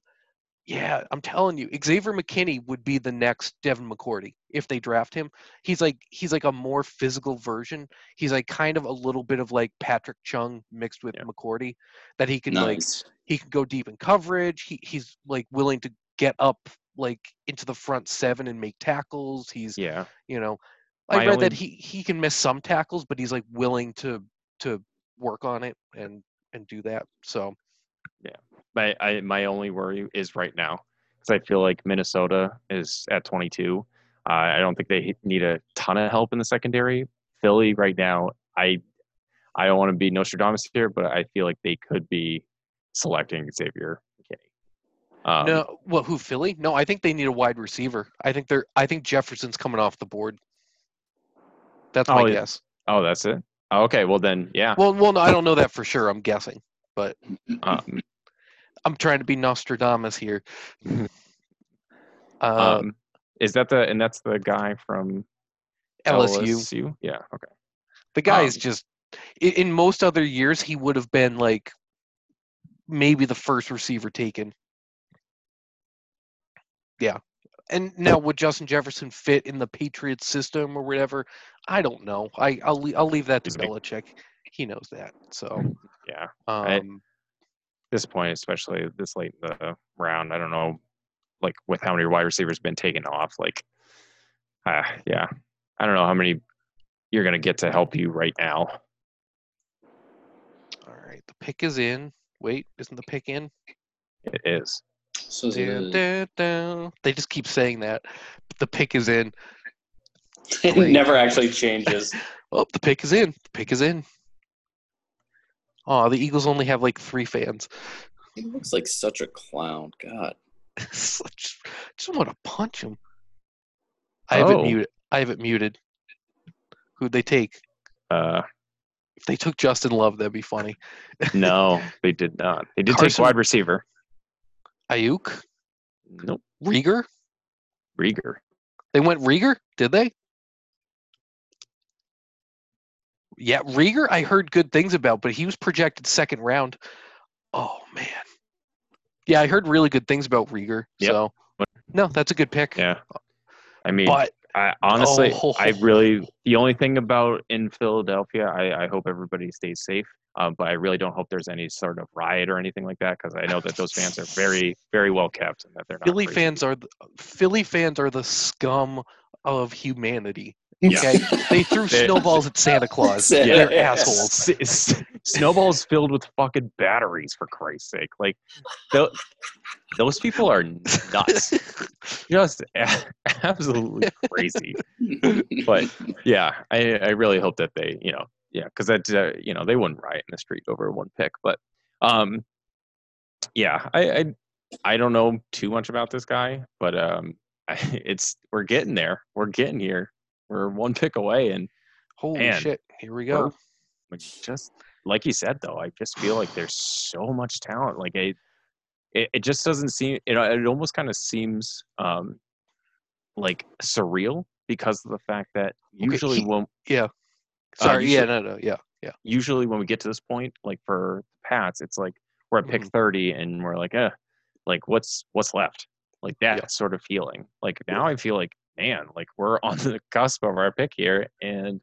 S1: yeah, I'm telling you, Xavier McKinney would be the next Devin McCourty if they draft him. He's like he's like a more physical version. He's like kind of a little bit of like Patrick Chung mixed with
S2: Yeah.
S1: McCourty, that he can like he can go deep in coverage. He he's like willing to get up like into the front seven and make tackles. He's
S2: yeah.
S1: you know, I read that he he can miss some tackles, but he's like willing to to work on it and and do that. So yeah,
S2: my I, my only worry is right now because I feel like Minnesota is at 22. Uh, I don't think they need a ton of help in the secondary. Philly right now, I I don't want to be Nostradamus here, but I feel like they could be selecting Xavier. Um,
S1: no, well, who Philly? No, I think they need a wide receiver. I think they're. I think Jefferson's coming off the board. That's my
S2: Oh,
S1: guess.
S2: Oh, that's it. Oh, okay, well then, yeah.
S1: Well, well, no, I don't know that for sure. I'm guessing, but
S2: Um,
S1: I'm trying to be Nostradamus here. Uh,
S2: Um, is that the and that's the guy from
S1: LSU.
S2: LSU? Yeah. Okay.
S1: The guy is
S2: Um,
S1: just in, in most other years he would have been like maybe the first receiver taken. Yeah. And now would Justin Jefferson fit in the Patriots system or whatever? I don't know. I I'll I'll leave that to
S2: He's
S1: Belichick. He knows that. So
S2: Yeah.
S1: um
S2: this point, especially this late in the round, I don't know, like with how many wide receivers been taken off. Like, uh, yeah, I don't know how many you're gonna get to help you right now.
S1: all right. The pick is in. Wait, isn't the pick in?
S2: It is.
S3: So is
S1: Dun,
S3: it-
S1: dun, dun. They just keep saying that. The pick is in.
S3: it never actually changes.
S1: Oh, the pick is in. The pick is in. Oh, the Eagles only have like three fans.
S3: He looks like such a clown. God.
S1: Such, just want to punch him. I have it
S2: Oh.
S1: muted. I have it muted. Who'd they take?
S2: Uh,
S1: If they took Justin Love, that'd be funny.
S2: no, they did not. They did
S1: Carson-
S2: take wide receiver.
S1: Aiyuk,
S2: Nope,
S1: Reagor.
S2: Reagor.
S1: They went Reagor, did they? Yeah, Reagor. I heard good things about, but he was projected second round. Oh man. Yeah, I heard really good things about Reagor.
S2: Yep.
S1: So no, that's a good pick.
S2: Yeah. I mean,
S1: But
S2: I honestly,
S1: Oh.
S2: I really the only thing about in Philadelphia, I, I hope everybody stays safe. Um, but I really don't hope there's any sort of riot or anything like that because I know that those fans are very, very well kept and that they're not.
S1: Philly
S2: crazy.
S1: fans are the, Philly fans are the scum of humanity.
S2: Yeah.
S1: Okay, they threw
S2: They-
S1: snowballs at Santa Claus.
S3: Yeah.
S1: They're assholes.
S2: S- s- snowballs filled with fucking batteries for Christ's sake. Like, tho- those people are nuts. Just a- absolutely crazy. But yeah, I, I really hope that they, you know, yeah, because that, uh, you know, they wouldn't riot in the street over one pick. But, um, yeah, I, I, I don't know too much about this guy, but um, it's we're getting there. We're getting here. We're one pick away, and
S1: Holy
S2: Man.
S1: shit! Here we go.
S2: just like you said though i just feel like there's so much talent like it it, it just doesn't seem you know it almost kind of seems um like surreal because of the fact that usually
S1: he-
S2: when
S1: Yeah.
S2: Uh,
S1: Sorry. yeah. No. No. Yeah. Yeah.
S2: usually when we get to this point like for pats it's like we're at pick
S1: Mhm.
S2: 30 and we're like eh like what's what's left like that
S1: Yeah.
S2: sort of feeling like now i feel like man like we're on the cusp of our pick here and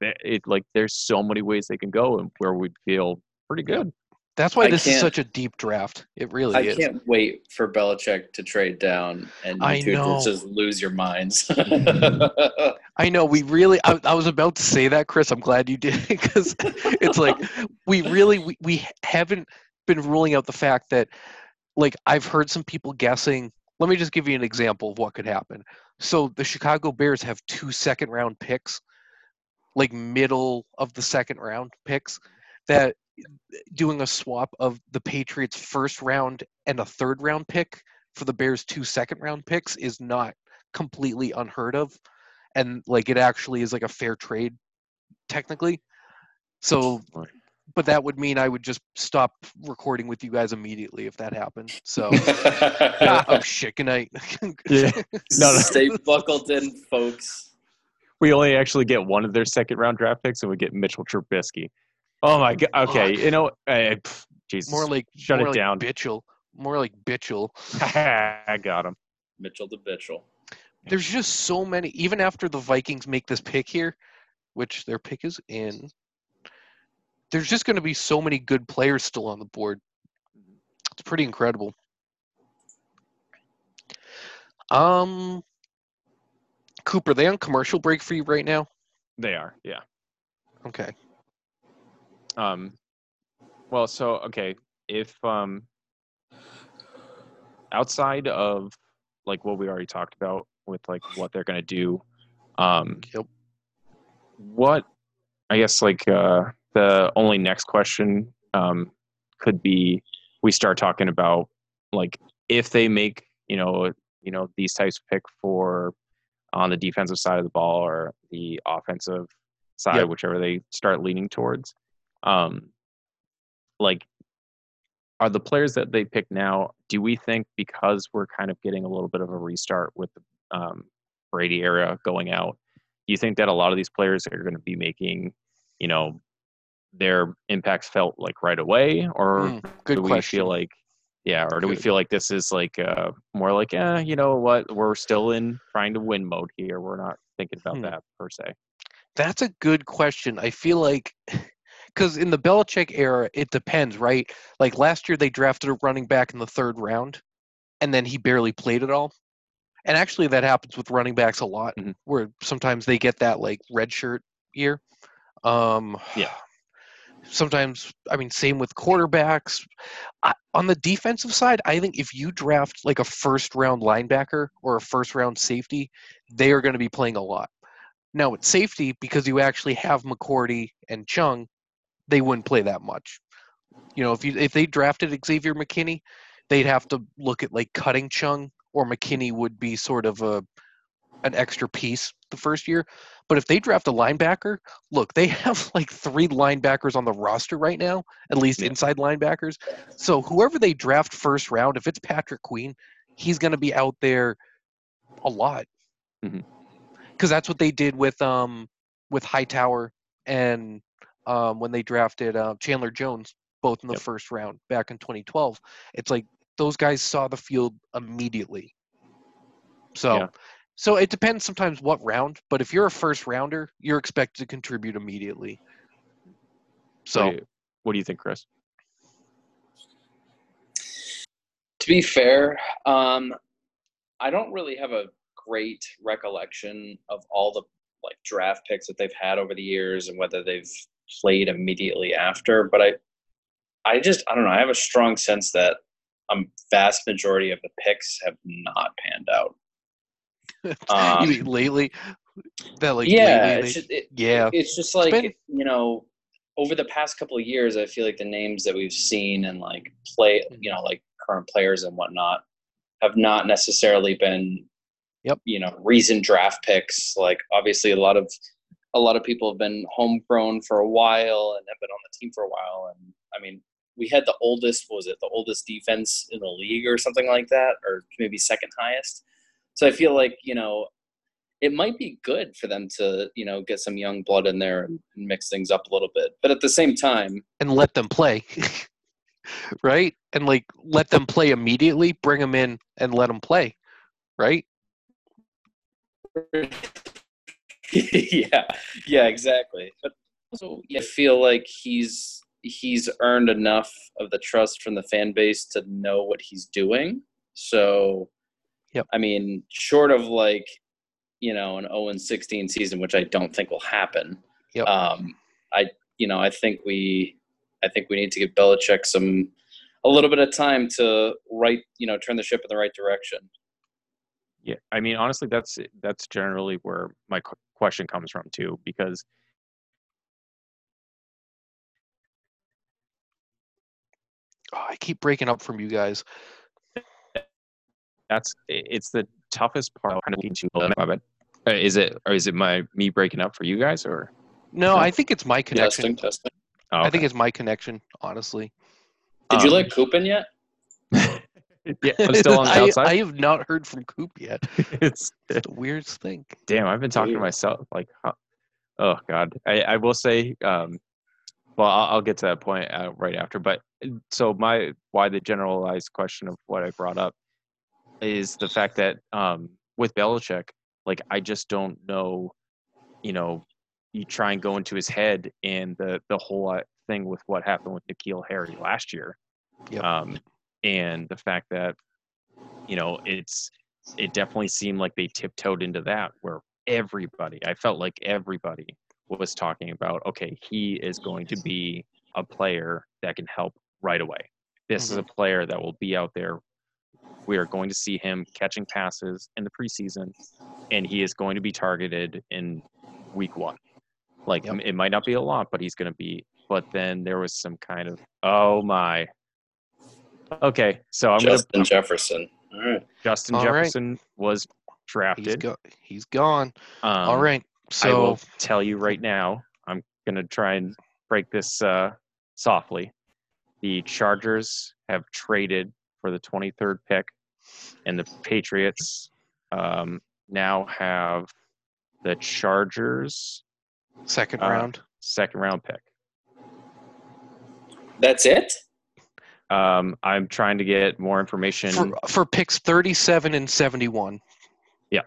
S2: it like there's so many ways they can go and where we'd feel pretty
S1: Yeah.
S2: good
S1: That's why
S3: I
S1: this is such a deep draft. It really
S3: I
S1: is.
S3: I can't wait for Belichick to trade down and you
S1: I
S3: two
S1: know.
S3: just lose your minds.
S1: I know we really. I, I was about to say that, Chris. I'm glad you did because it's like we really we, we haven't been ruling out the fact that like I've heard some people guessing. Let me just give you an example of what could happen. So the Chicago Bears have two second round picks, like middle of the second round picks, that doing a swap of the Patriots first round and a third round pick for the Bears two second round picks is not completely unheard of. And like it actually is like a fair trade technically. So but that would mean i would just stop recording with you guys immediately if that happened. So ah, oh shit. Good night.
S2: Yeah. No, no.
S3: Stay buckled in, folks.
S2: we only actually get one of their second round draft picks and we get mitchell trubisky oh my god okay
S1: Fuck.
S2: you know pff, jesus.
S1: More like
S2: shut
S1: more
S2: it
S1: like
S2: down.
S1: Bitchel. More like bitchel.
S2: I got him.
S3: Mitchell to Bitchell.
S1: there's just so many even after the vikings make this pick here which their pick is in there's just going to be so many good players still on the board. It's pretty incredible. Um cooper they on commercial break for you right now?
S2: They are yeah.
S1: Okay
S2: Um, well, so okay, if um, outside of like what we already talked about with like what they're gonna do, um,
S1: Yep.
S2: what I guess like uh, the only next question um could be we start talking about like if they make you know you know these types of pick for on the defensive side of the ball or the offensive side,
S1: Yep.
S2: whichever they start leaning towards um like are the players that they pick now? Do we think because we're kind of getting a little bit of a restart with the um, Brady era going out, do you think that a lot of these players are going to be making, you know, their impacts felt like right away, or
S1: Mm, good
S2: do we
S1: question.
S2: feel like, yeah, or do we feel like this is like uh, more like, yeah you know what, we're still in trying to win mode here. We're not thinking about
S1: Hmm.
S2: that per se.
S1: That's a good question. I feel like because in the Belichick era, it depends, right? Like last year, they drafted a running back in the third round, and then he barely played at all. And actually, that happens with running backs a lot,
S2: Mhm.
S1: where sometimes they get that like red shirt year. Um,
S2: Yeah.
S1: Sometimes, I mean, same with quarterbacks. I, on the defensive side, I think if you draft like a first round linebacker or a first round safety, they are going to be playing a lot. Now at safety, because you actually have McCourty and Chung, they wouldn't play that much. You know, if you if they drafted Xavier McKinney, they'd have to look at like cutting Chung, or McKinney would be sort of a an extra piece the first year. But if they draft a linebacker, look, they have like three linebackers on the roster right now, at least
S2: Yeah.
S1: inside linebackers. So whoever they draft first round, if it's Patrick Queen, he's going to be out there a lot. Because that's what they did with um with Hightower and um when they drafted uh, Chandler Jones both in the
S2: Yep.
S1: first round back in 2012. It's like those guys saw the field immediately. So
S2: Yeah.
S1: so it depends sometimes what round, but if you're a first rounder, you're expected to contribute immediately. So
S2: what do you, what do you think, Chris?
S3: To be fair, um, I don't really have a great recollection of all the like draft picks that they've had over the years and whether they've played immediately after. But I, I just I don't know. I have a strong sense that a vast majority of the picks have not panned out.
S1: you
S3: Um,
S1: mean lately that like
S3: yeah,
S1: lately
S3: it's just, it,
S1: yeah.
S3: it's just like
S1: been-
S3: you know over the past couple of years i feel like the names that we've seen and like play
S1: Mm-hmm.
S3: you know like current players and whatnot have not necessarily been
S1: Yep.
S3: you know recent draft picks like obviously a lot of a lot of people have been homegrown for a while and have been on the team for a while and i mean we had the oldest what was it the oldest defense in the league or something like that or maybe second highest so i feel like you know it might be good for them to you know get some young blood in there and mix things up a little bit but at the same time
S1: and let them play. right? And like let them play immediately, bring them in and let them play. Right?
S3: yeah yeah exactly but also i feel like he's he's earned enough of the trust from the fan base to know what he's doing so
S1: Yep.
S3: i mean short of like you know an 0 and 16 season which i don't think will happen
S1: Yep.
S3: um i you know i think we i think we need to give Belichick some a little bit of time to right you know turn the ship in the right direction
S2: Yeah, I mean, honestly, that's that's generally where my qu- question comes from too, because
S1: Oh, I keep breaking up from you guys.
S2: that's it's the toughest part. Kind of into my bad. Is it or is it my me breaking up for you guys or?
S1: No,
S2: No.
S1: I think it's my connection.
S3: testing testing
S2: Oh,
S1: I think it's my connection, honestly.
S3: did you
S2: Um,
S3: let coop in yet
S2: yeah, I'm still on the
S1: I,
S2: outside.
S1: I have not heard from Coop yet.
S2: it's
S1: It's the weirdest thing.
S2: damn. I've been talking to myself like, huh. oh god. I I will say, um, well, I'll, I'll get to that point uh, right after. But so my why the generalized question of what I brought up is the fact that um, with Belichick, like I just don't know, you know, you try and go into his head and the the whole uh, thing with what happened with N'Keal Harry last year,
S1: Yep.
S2: um, and the fact that you know it's it definitely seemed like they tiptoed into that where everybody I felt like everybody was talking about okay he is going to be a player that can help right away. This is a mm-hmm. player that will be out there. We are going to see him catching passes in the preseason, and he is going to be targeted in week one. Like
S1: Yep.
S2: it might not be a lot, but he's going to be. But then there was some kind of oh my. Okay, so I'm
S3: Justin
S2: gonna
S3: Jefferson. All right.
S2: Justin
S1: All right.
S2: Jefferson was
S1: He's
S2: drafted.
S1: go- he's gone.
S2: Um,
S1: All right.
S2: I will
S1: So
S2: tell you right now. I'm gonna try and break this uh, softly. the Chargers have traded for the 23rd pick, and the Patriots um, now have the Chargers
S1: Second
S2: Uh,
S1: round.
S2: second round pick.
S3: That's it.
S2: Um, I'm trying to get more information.
S1: For, for picks 37 and 71. Yeah.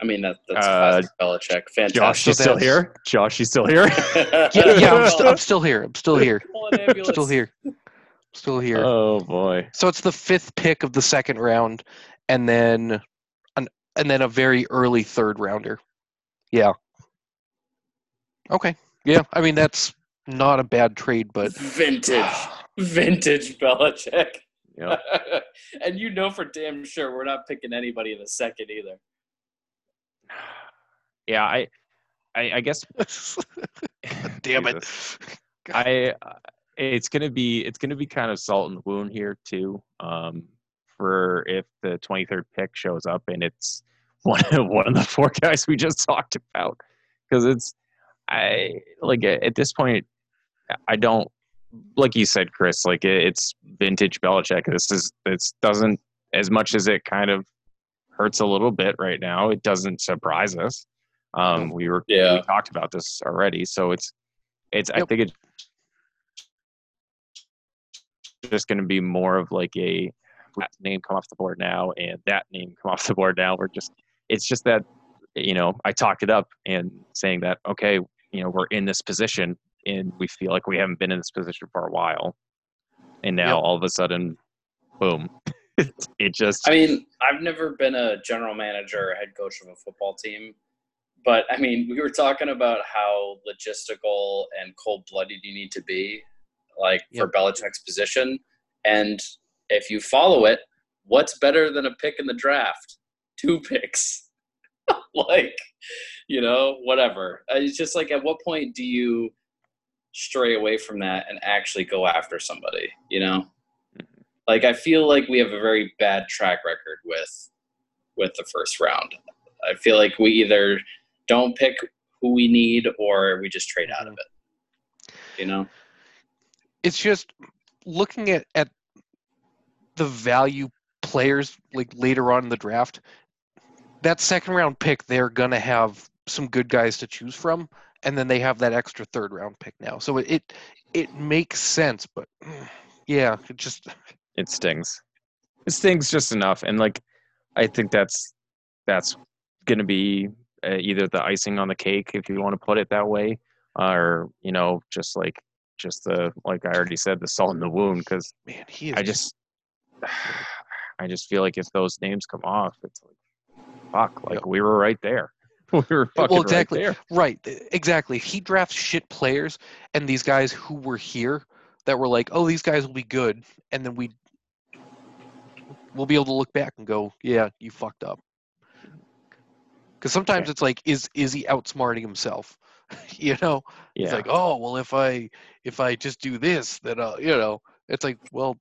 S3: I mean, that, that's
S2: Uh,
S3: classic Belichick. Fantastic.
S2: Josh, you
S1: So
S2: still here? Josh, you still here?
S1: Yeah, yeah I'm, st- I'm still here. I'm still here.
S3: Call an.
S1: Still here. Still here.
S2: oh boy.
S1: So it's the fifth pick of the second round, and then an and then a very early third rounder. Yeah. Okay. Yeah. I mean that's not a bad trade, but
S3: Vintage, vintage Belichick.
S2: Yep.
S3: and you know for damn sure we're not picking anybody in the second either.
S2: Yeah, I, I, I guess.
S1: damn it.
S2: I uh, it's gonna be it's gonna be kind of salt in the wound here too. Um, for if the 23rd pick shows up and it's one of one of the four guys we just talked about, because it's I like at at this point I don't like you said, Chris. Like it, it's vintage Belichick. This is it's doesn't as much as it kind of hurts a little bit right now. It doesn't surprise us. Um, we were
S3: Yeah.
S2: we talked about this already, so it's it's I think it's just going to be more of like a that name come off the board now and that name come off the board now. We're just it's just that you know I talked it up and saying that okay you know we're in this position and we feel like we haven't been in this position for a while, and now
S1: Yep.
S2: all of a sudden, boom, it just
S3: I mean, I've never been a general manager or head coach of a football team, but I mean, we were talking about how logistical and cold blooded you need to be, like for Belichick's position. And if you follow it, what's better than a pick in the draft? Two picks. like, you know, whatever. Uh, It's just like, at what point do you stray away from that and actually go after somebody, you know? Mm-hmm. like I feel like we have a very bad track record with with the first round. I feel like we either don't pick who we need or we just trade out of mm-hmm. it. You know?
S1: it's just looking at at the value players like later on in the draft that second round pick they're gonna have some good guys to choose from and then they have that extra third round pick now so it it, it makes sense but yeah it just
S2: it stings. It stings just enough, and like I think that's that's going to be uh, either the icing on the cake, if you want to put it that way, or you know, just like just the like I already said, the salt in the wound. Because
S1: man he is
S2: I just I just feel like if those names come off, it's like fuck, like
S1: Yep.
S2: we were right there. we were fucking
S1: well exactly.
S2: right.
S1: Right exactly. He drafts shit players and these guys who were here that were like oh these guys will be good and then we we'll be able to look back and go yeah you fucked up. Because sometimes
S2: Okay.
S1: it's like is is he outsmarting himself? You know?
S2: There.
S1: it's like oh well if i if i just do this then uh you know? It's like well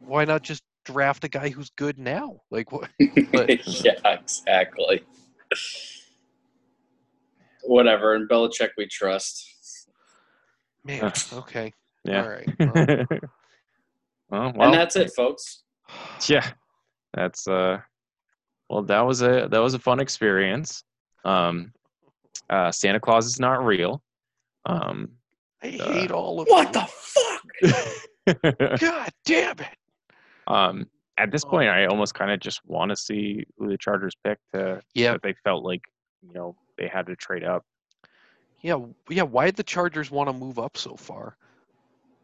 S1: why not just draft a guy who's good now? Like what But-
S3: yeah, exactly. Whatever. And Belichick we trust.
S1: man okay
S2: yeah.
S1: all right well,
S2: well, well,
S3: and that's it, folks.
S2: yeah that's uh well that was a that was a fun experience um uh santa claus is not real um
S1: i
S2: Uh,
S1: hate all of
S3: What
S1: you.
S3: the fuck?
S1: God damn it.
S2: um at this
S1: Oh.
S2: point i almost kind of just want to see who the chargers pick to
S1: Yeah,
S2: that they felt like you know they had to trade up
S1: yeah, yeah. Why did the Chargers want to move up so far?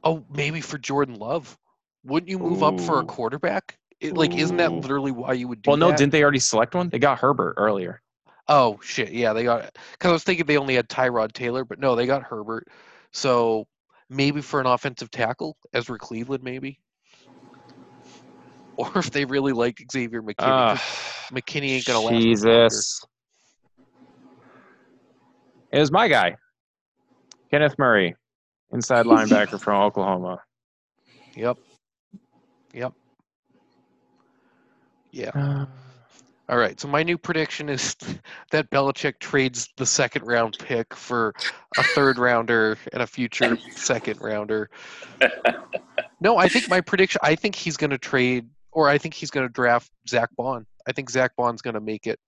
S1: Oh, maybe for Jordan Love. Wouldn't you move up for a quarterback? It, like, isn't that literally why you would do that?
S2: well no
S1: that?
S2: didn't they already select one they got herbert earlier
S1: Oh shit, yeah, they got. Because I was thinking they only had Tyrod Taylor, but no, they got Herbert. So maybe for an offensive tackle, Ezra Cleveland, maybe. Or if they really like Xavier McKinney,
S2: Ah,
S1: McKinney ain't gonna last.
S2: jesus it was my guy kenneth murray inside linebacker from oklahoma
S1: Yep. Yep. Yeah.
S2: Uh,
S1: All right. So my new prediction is that Belichick trades the second round pick for a third rounder and a future second rounder. No, I think my prediction. I think he's going to trade, or I think he's going to draft Zack Baun. I think Zack Baun's going to make it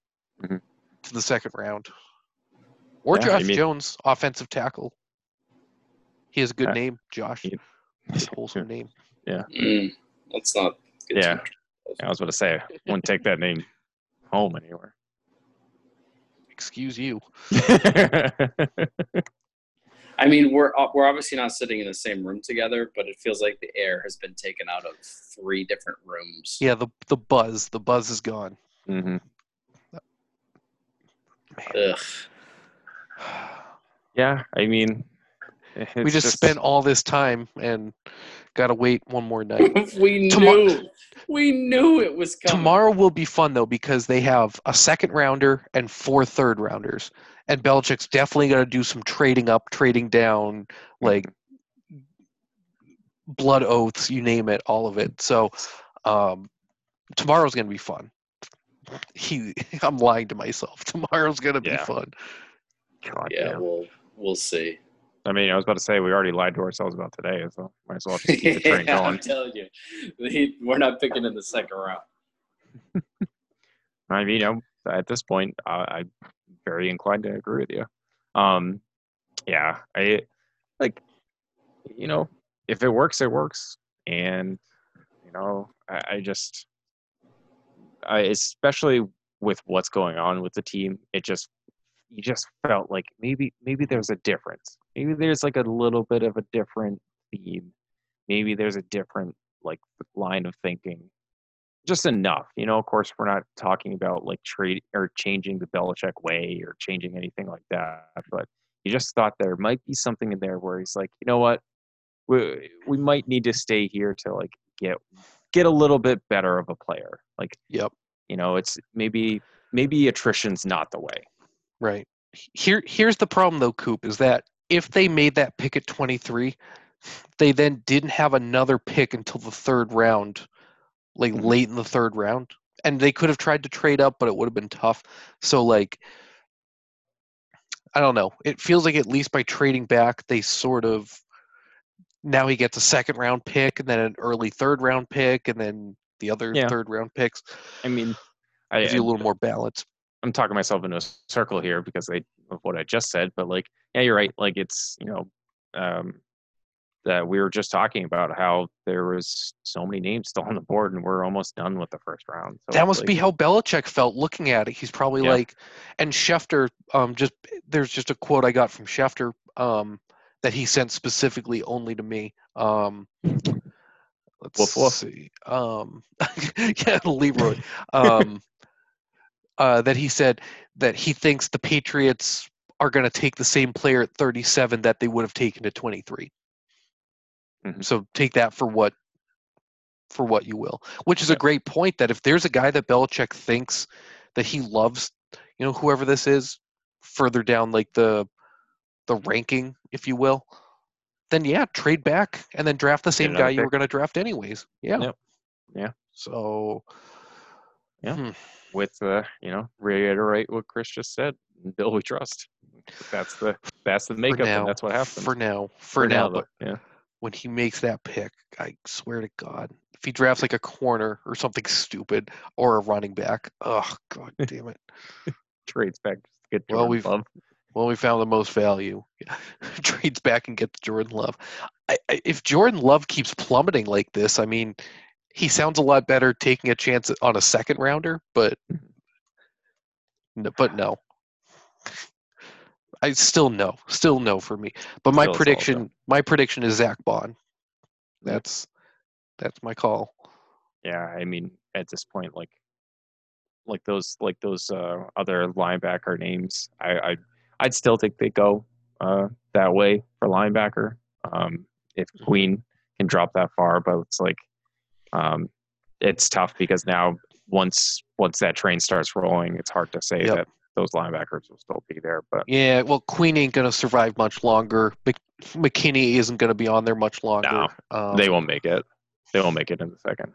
S2: Mhm.
S1: to the second round, or
S2: Yeah, I
S1: Josh
S2: mean-
S1: Jones, offensive tackle. He has a good
S2: Yeah.
S1: name, Josh.
S2: He-
S1: Good wholesome name.
S3: Mm, let's not. Get
S2: Yeah.
S3: Too.
S2: I was about to say, I wouldn't take that name home anywhere.
S1: Excuse you.
S3: I mean, we're uh, we're obviously not sitting in the same room together, but it feels like the air has been taken out of three different rooms.
S1: Yeah, the the buzz, the buzz is gone.
S2: hmm
S3: Ugh.
S2: Yeah, I mean,
S1: we
S2: it's
S1: just, spent all this time and gotta wait one more night.
S3: we
S1: Tomo-
S3: knew. We knew it was coming.
S1: Tomorrow will be fun though because they have a second rounder and four third rounders, and Belichick's definitely gonna do some trading up, trading down, like blood oaths, you name it, all of it. So um, tomorrow's gonna be fun. He, I'm lying to myself. Tomorrow's gonna be
S2: Yeah.
S1: fun.
S2: God
S3: Yeah,
S2: damn.
S3: we'll we'll see.
S2: I mean, I was about to say we already lied to ourselves about today, so might as well just keep the train
S3: Yeah, I'm telling you, we're not picking in the second round.
S2: I mean, you know, at this point, uh, I'm very inclined to agree with you. Um, yeah, I like, you know, if it works, it works, and you know, I, I just, I especially with what's going on with the team, it just, you just felt like maybe, maybe there's a difference. Maybe there's like a little bit of a different theme. Maybe there's a different like line of thinking just enough. You know, of course, we're not talking about like trade or changing the Belichick way or changing anything like that. But you just thought there might be something in there where he's like, you know what, we we might need to stay here to like get get a little bit better of a player. Like,
S1: Yep.
S2: you know, it's maybe maybe attrition's not the way.
S1: Right. Here here's the problem though, Coop, is that if they made that pick at 23, they then didn't have another pick until the third round, like
S2: Mhm.
S1: late in the third round. And they could have tried to trade up, but it would have been tough. So like I don't know. It feels like at least by trading back, they sort of now he gets a second round pick and then an early third round pick and then the other
S2: Yeah.
S1: third round picks.
S2: I mean, I,
S1: Gives you a little more balance.
S2: I'm talking myself into a circle here because I, of what I just said, but like, yeah, you're right. Like it's, you know, um, that we were just talking about how there was so many names still on the board and we're almost done with the first round. So
S1: that must
S2: like,
S1: be how Belichick felt looking at it. He's probably
S2: Yeah.
S1: like, and Schefter, um, just there's just a quote I got from Schefter, um, that he sent specifically only to me. Um, let's
S2: Woof, woof.
S1: see. Um, yeah, Leroy. Um, uh, that he said that he thinks the Patriots are going to take the same player at 37 that they would have taken at 23.
S2: Mhm.
S1: So take that for what for what you will. Which is a great point that if there's a guy that Belichick thinks that he loves, you know, whoever this is, further down like the the ranking, if you will, then yeah, trade back and then draft the same guy you were going to draft anyways. Yeah.
S2: Yep. Yeah.
S1: So.
S2: Yeah.
S1: hmm.
S2: with, uh, you know, reiterate what Chris just said. Bill, we trust. That's the that's the makeup,
S1: now,
S2: and that's what happens.
S1: For now, for, now,
S2: though,
S1: but
S2: yeah.
S1: when he makes that pick, I swear to God, if he drafts like a corner or something stupid or a running back, oh god damn it.
S2: trades back get
S1: Well,
S2: Jordan
S1: we've-
S2: Love.
S1: Well, we found the most value. Trades back and gets Jordan Love. I, I, if Jordan Love keeps plummeting like this, I mean, he sounds a lot better taking a chance on a second rounder, but no, but no. I still no, still no for me. But my
S2: Still
S1: prediction, my prediction is Zack Baun. That's that's my call.
S2: yeah i mean at this point like like those like those uh other linebacker names i i i'd still think they go uh that way for linebacker um if
S1: Mm-hmm.
S2: queen can drop that far but it's like um it's tough because now once once that train starts rolling it's hard to say
S1: Yep.
S2: that those linebackers will still be there but
S1: Yeah, well, Queen ain't gonna survive much longer. Mc, McKinney isn't gonna be on there much longer. Um,
S2: they won't make it they won't make it in the second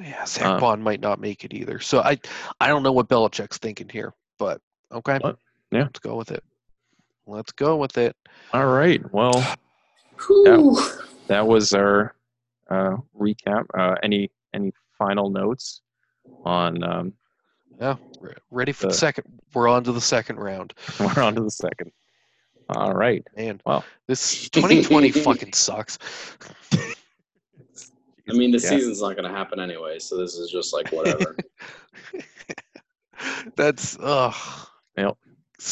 S1: Yeah, Zack
S2: Um,
S1: Baun might not make it either. So I I don't know what Belichick's thinking here, but okay.
S2: What? Yeah.
S1: Let's go with it. Let's go with it.
S2: All right. Well,
S3: Whew.
S2: that was our uh, recap. Uh, any any final notes on? Um,
S1: Yeah. Ready for the
S2: The-
S1: second. We're on to the second round.
S2: we're on to the second. All right.
S1: Man,
S2: Well.
S1: this 2020 fucking sucks.
S3: I mean, the
S2: Yeah.
S3: season's not going to happen anyway, so this is just like whatever.
S1: That's ugh.
S2: Yep.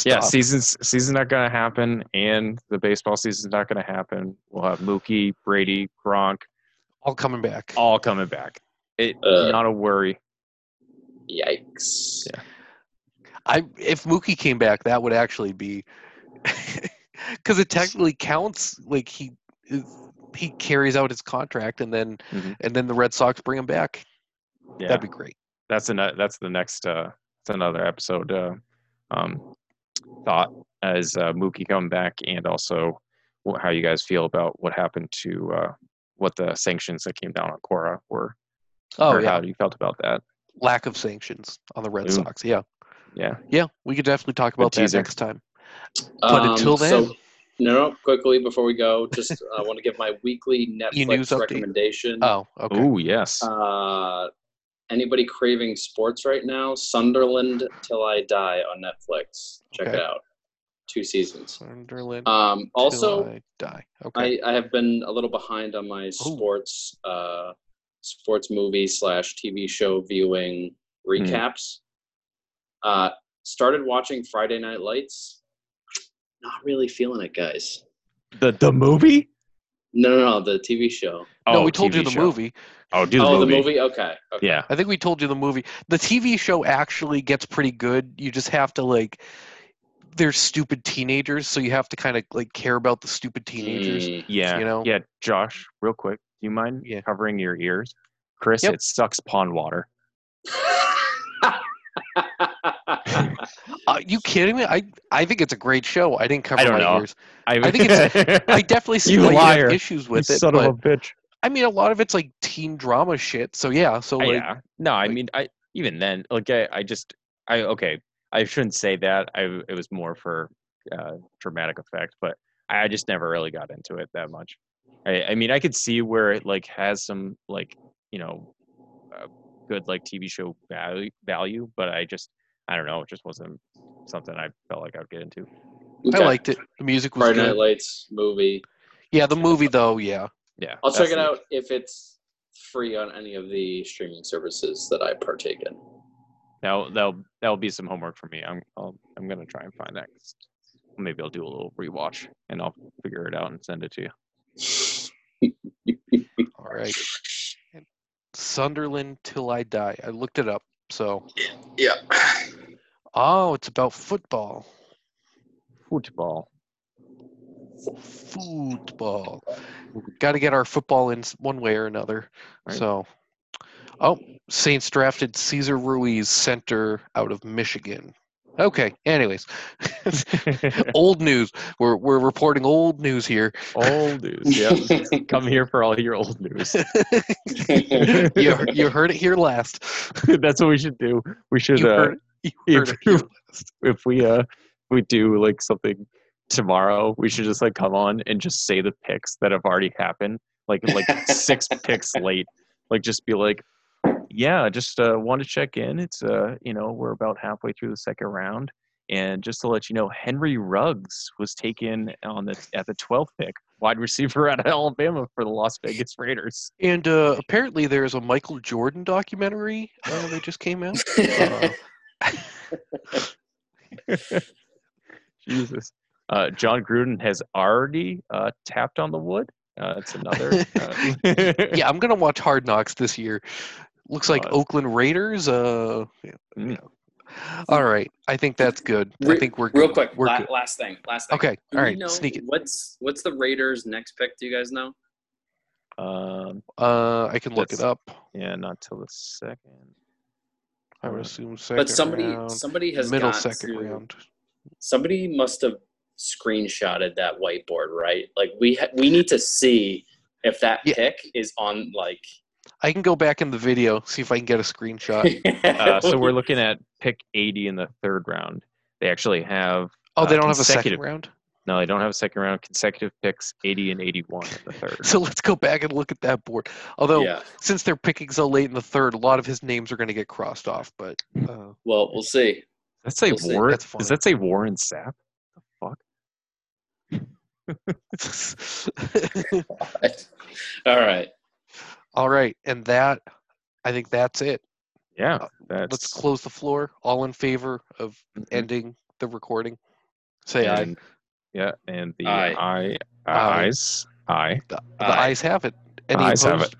S2: Yeah,
S1: Stop.
S2: season's season's not gonna happen, and the baseball season's not gonna happen. We'll have Mookie, Brady, Gronk,
S1: all coming back.
S2: all coming back. It
S3: Uh.
S2: not a worry.
S3: Yikes.
S2: Yeah.
S1: I if Mookie came back, that would actually be because it technically counts. Like he he carries out his contract, and then
S2: Mhm.
S1: and then the Red Sox bring him back.
S2: Yeah,
S1: That'd be great.
S2: that's an that's the next uh that's another episode uh, um thought as uh, Mookie coming back and also how you guys feel about what happened to uh what the sanctions that came down on Cora were
S1: Oh
S2: or
S1: yeah,
S2: how you felt about that.
S1: lack of sanctions on the Red
S2: Ooh.
S1: Sox. Yeah,
S2: Yeah.
S1: yeah, we could definitely talk about that next time. But until then-
S3: Um, so, no, no, quickly before we go, just I want to give my weekly
S1: news
S3: Netflix
S1: update?
S3: recommendation.
S1: Oh, okay.
S2: Oh yes.
S3: Uh, anybody craving sports right now? Sunderland Till I Die on Netflix. Check
S1: Okay.
S3: it out. Two seasons.
S1: Sunderland.
S3: Um, also,
S1: I die. Okay.
S3: I, I have been a little behind on my sports uh, sports movie slash TV show viewing recaps. Uh, started watching Friday Night Lights. Not really feeling it, guys.
S2: The the movie?
S3: No, no, no, the TV show.
S1: no,
S2: Oh,
S1: we told you the
S2: show.
S1: movie.
S2: Oh, do the movie.
S3: oh,
S2: movie.
S3: the movie. Okay. okay.
S2: Yeah.
S1: I think we told you the movie. The TV show actually gets pretty good. You just have to like they're stupid teenagers, so you have to kind of like care about the stupid teenagers.
S3: Mm.
S2: Yeah.
S1: you know?
S2: Yeah, Josh, real quick, do you mind
S1: Yeah.
S2: covering your ears? Chris,
S1: Yep.
S2: it sucks pond water.
S1: Are you kidding me? I I think it's a great show. I didn't cover
S2: I don't
S1: my
S2: know.
S1: ears.
S2: I,
S1: I think it's. I definitely see
S2: You
S1: why you have issues with
S2: you
S1: it,
S2: son
S1: but
S2: of a bitch.
S1: I mean, a lot of it's like teen drama shit. So yeah, so
S2: Uh,
S1: like
S2: yeah. No, I
S1: like-
S2: mean, I even then, like, I, I just, I okay, I shouldn't say that. I it was more for uh, dramatic effect, but I just never really got into it that much. I, I mean, I could see where it like has some like you know, uh, good like TV show value, value, but I just, I don't know, it just wasn't something I felt like I would get into.
S1: I liked it. The music was
S3: Friday Night. Lights movie.
S1: Yeah, the movie though, yeah.
S2: Yeah,
S3: I'll check it out if it's free on any of the streaming services that I partake in.
S2: That'll that'll that'll be some homework for me. I'm I'll, I'm gonna try and find that. Maybe I'll do a little rewatch and I'll figure it out and send it to you.
S1: All right. Sunderland till I die. I looked it up. So
S3: Yeah.
S1: oh, it's about football.
S2: Football.
S1: Football. Got to get our football in one way or another.
S2: Right.
S1: So, oh, Saints drafted Cesar Ruiz, center out of Michigan. Okay. Anyways, old news. We're we're reporting old news here.
S2: old news. Yeah. Come here for all your old news.
S1: you you heard it here last.
S2: That's what we should do. We should
S1: You
S2: uh,
S1: heard, you heard
S2: if,
S1: it here last.
S2: if we uh we do like something tomorrow, we should just like come on and just say the picks that have already happened, like like six picks late. Like just be like, yeah, just uh, want to check in. It's uh you know we're about halfway through the second round, and just to let you know, Henry Ruggs was taken on the at the 12th pick, wide receiver out of Alabama for the Las Vegas Raiders.
S1: And uh, apparently, there's a Michael Jordan documentary uh, that just came out. Uh,
S2: Jesus. Uh, Jon Gruden has already uh, tapped on the wood. Uh, it's another. Uh,
S1: yeah, I'm gonna watch Hard Knocks this year. Looks like
S2: Uh,
S1: Oakland Raiders. Uh, yeah, all right, I think that's good. I think we're
S3: Real
S1: good.
S3: quick,
S1: We're
S3: la-
S1: good.
S3: last thing, last thing.
S1: Okay, all right.
S3: all we
S1: sneak it.
S3: What's what's the Raiders' next pick? Do you guys know?
S2: um,
S1: Uh, I can look it up.
S2: yeah, not till the second.
S1: I would
S2: Uh,
S1: assume second
S3: But somebody
S1: round,
S3: somebody has
S1: middle
S3: got
S1: second
S3: to,
S1: round.
S3: Somebody must have screenshotted that whiteboard, right? Like we ha- we need to see if that
S1: Yeah.
S3: pick is on like
S1: I can go back in the video see if I can get a screenshot.
S2: Uh, so we're looking at pick 80 in the third round. They actually have
S1: Oh, they
S2: Uh,
S1: don't have a second round.
S2: no, they don't have a second round. Consecutive picks 80 and 81 in the third.
S1: So let's go back and look at that board. Although
S3: yeah.
S1: since they're picking so late in the third, a lot of his names are going to get crossed off. But uh,
S3: Well, we'll see.
S2: Does that say
S3: We'll.
S2: Warren?
S1: That's.
S2: Does that say Warren Sapp? The fuck?
S3: All right.
S1: all right, and that I think that's it.
S2: Yeah,
S1: Uh,
S2: that's
S1: Let's close the floor. All in favor of
S2: Mhm.
S1: ending the recording? Say aye.
S2: Yeah, and the
S3: Aye.
S2: eye,
S1: Aye.
S2: ayes, aye.
S1: The, the
S3: Aye.
S1: ayes have it. Any
S2: Ayes have
S1: opposed?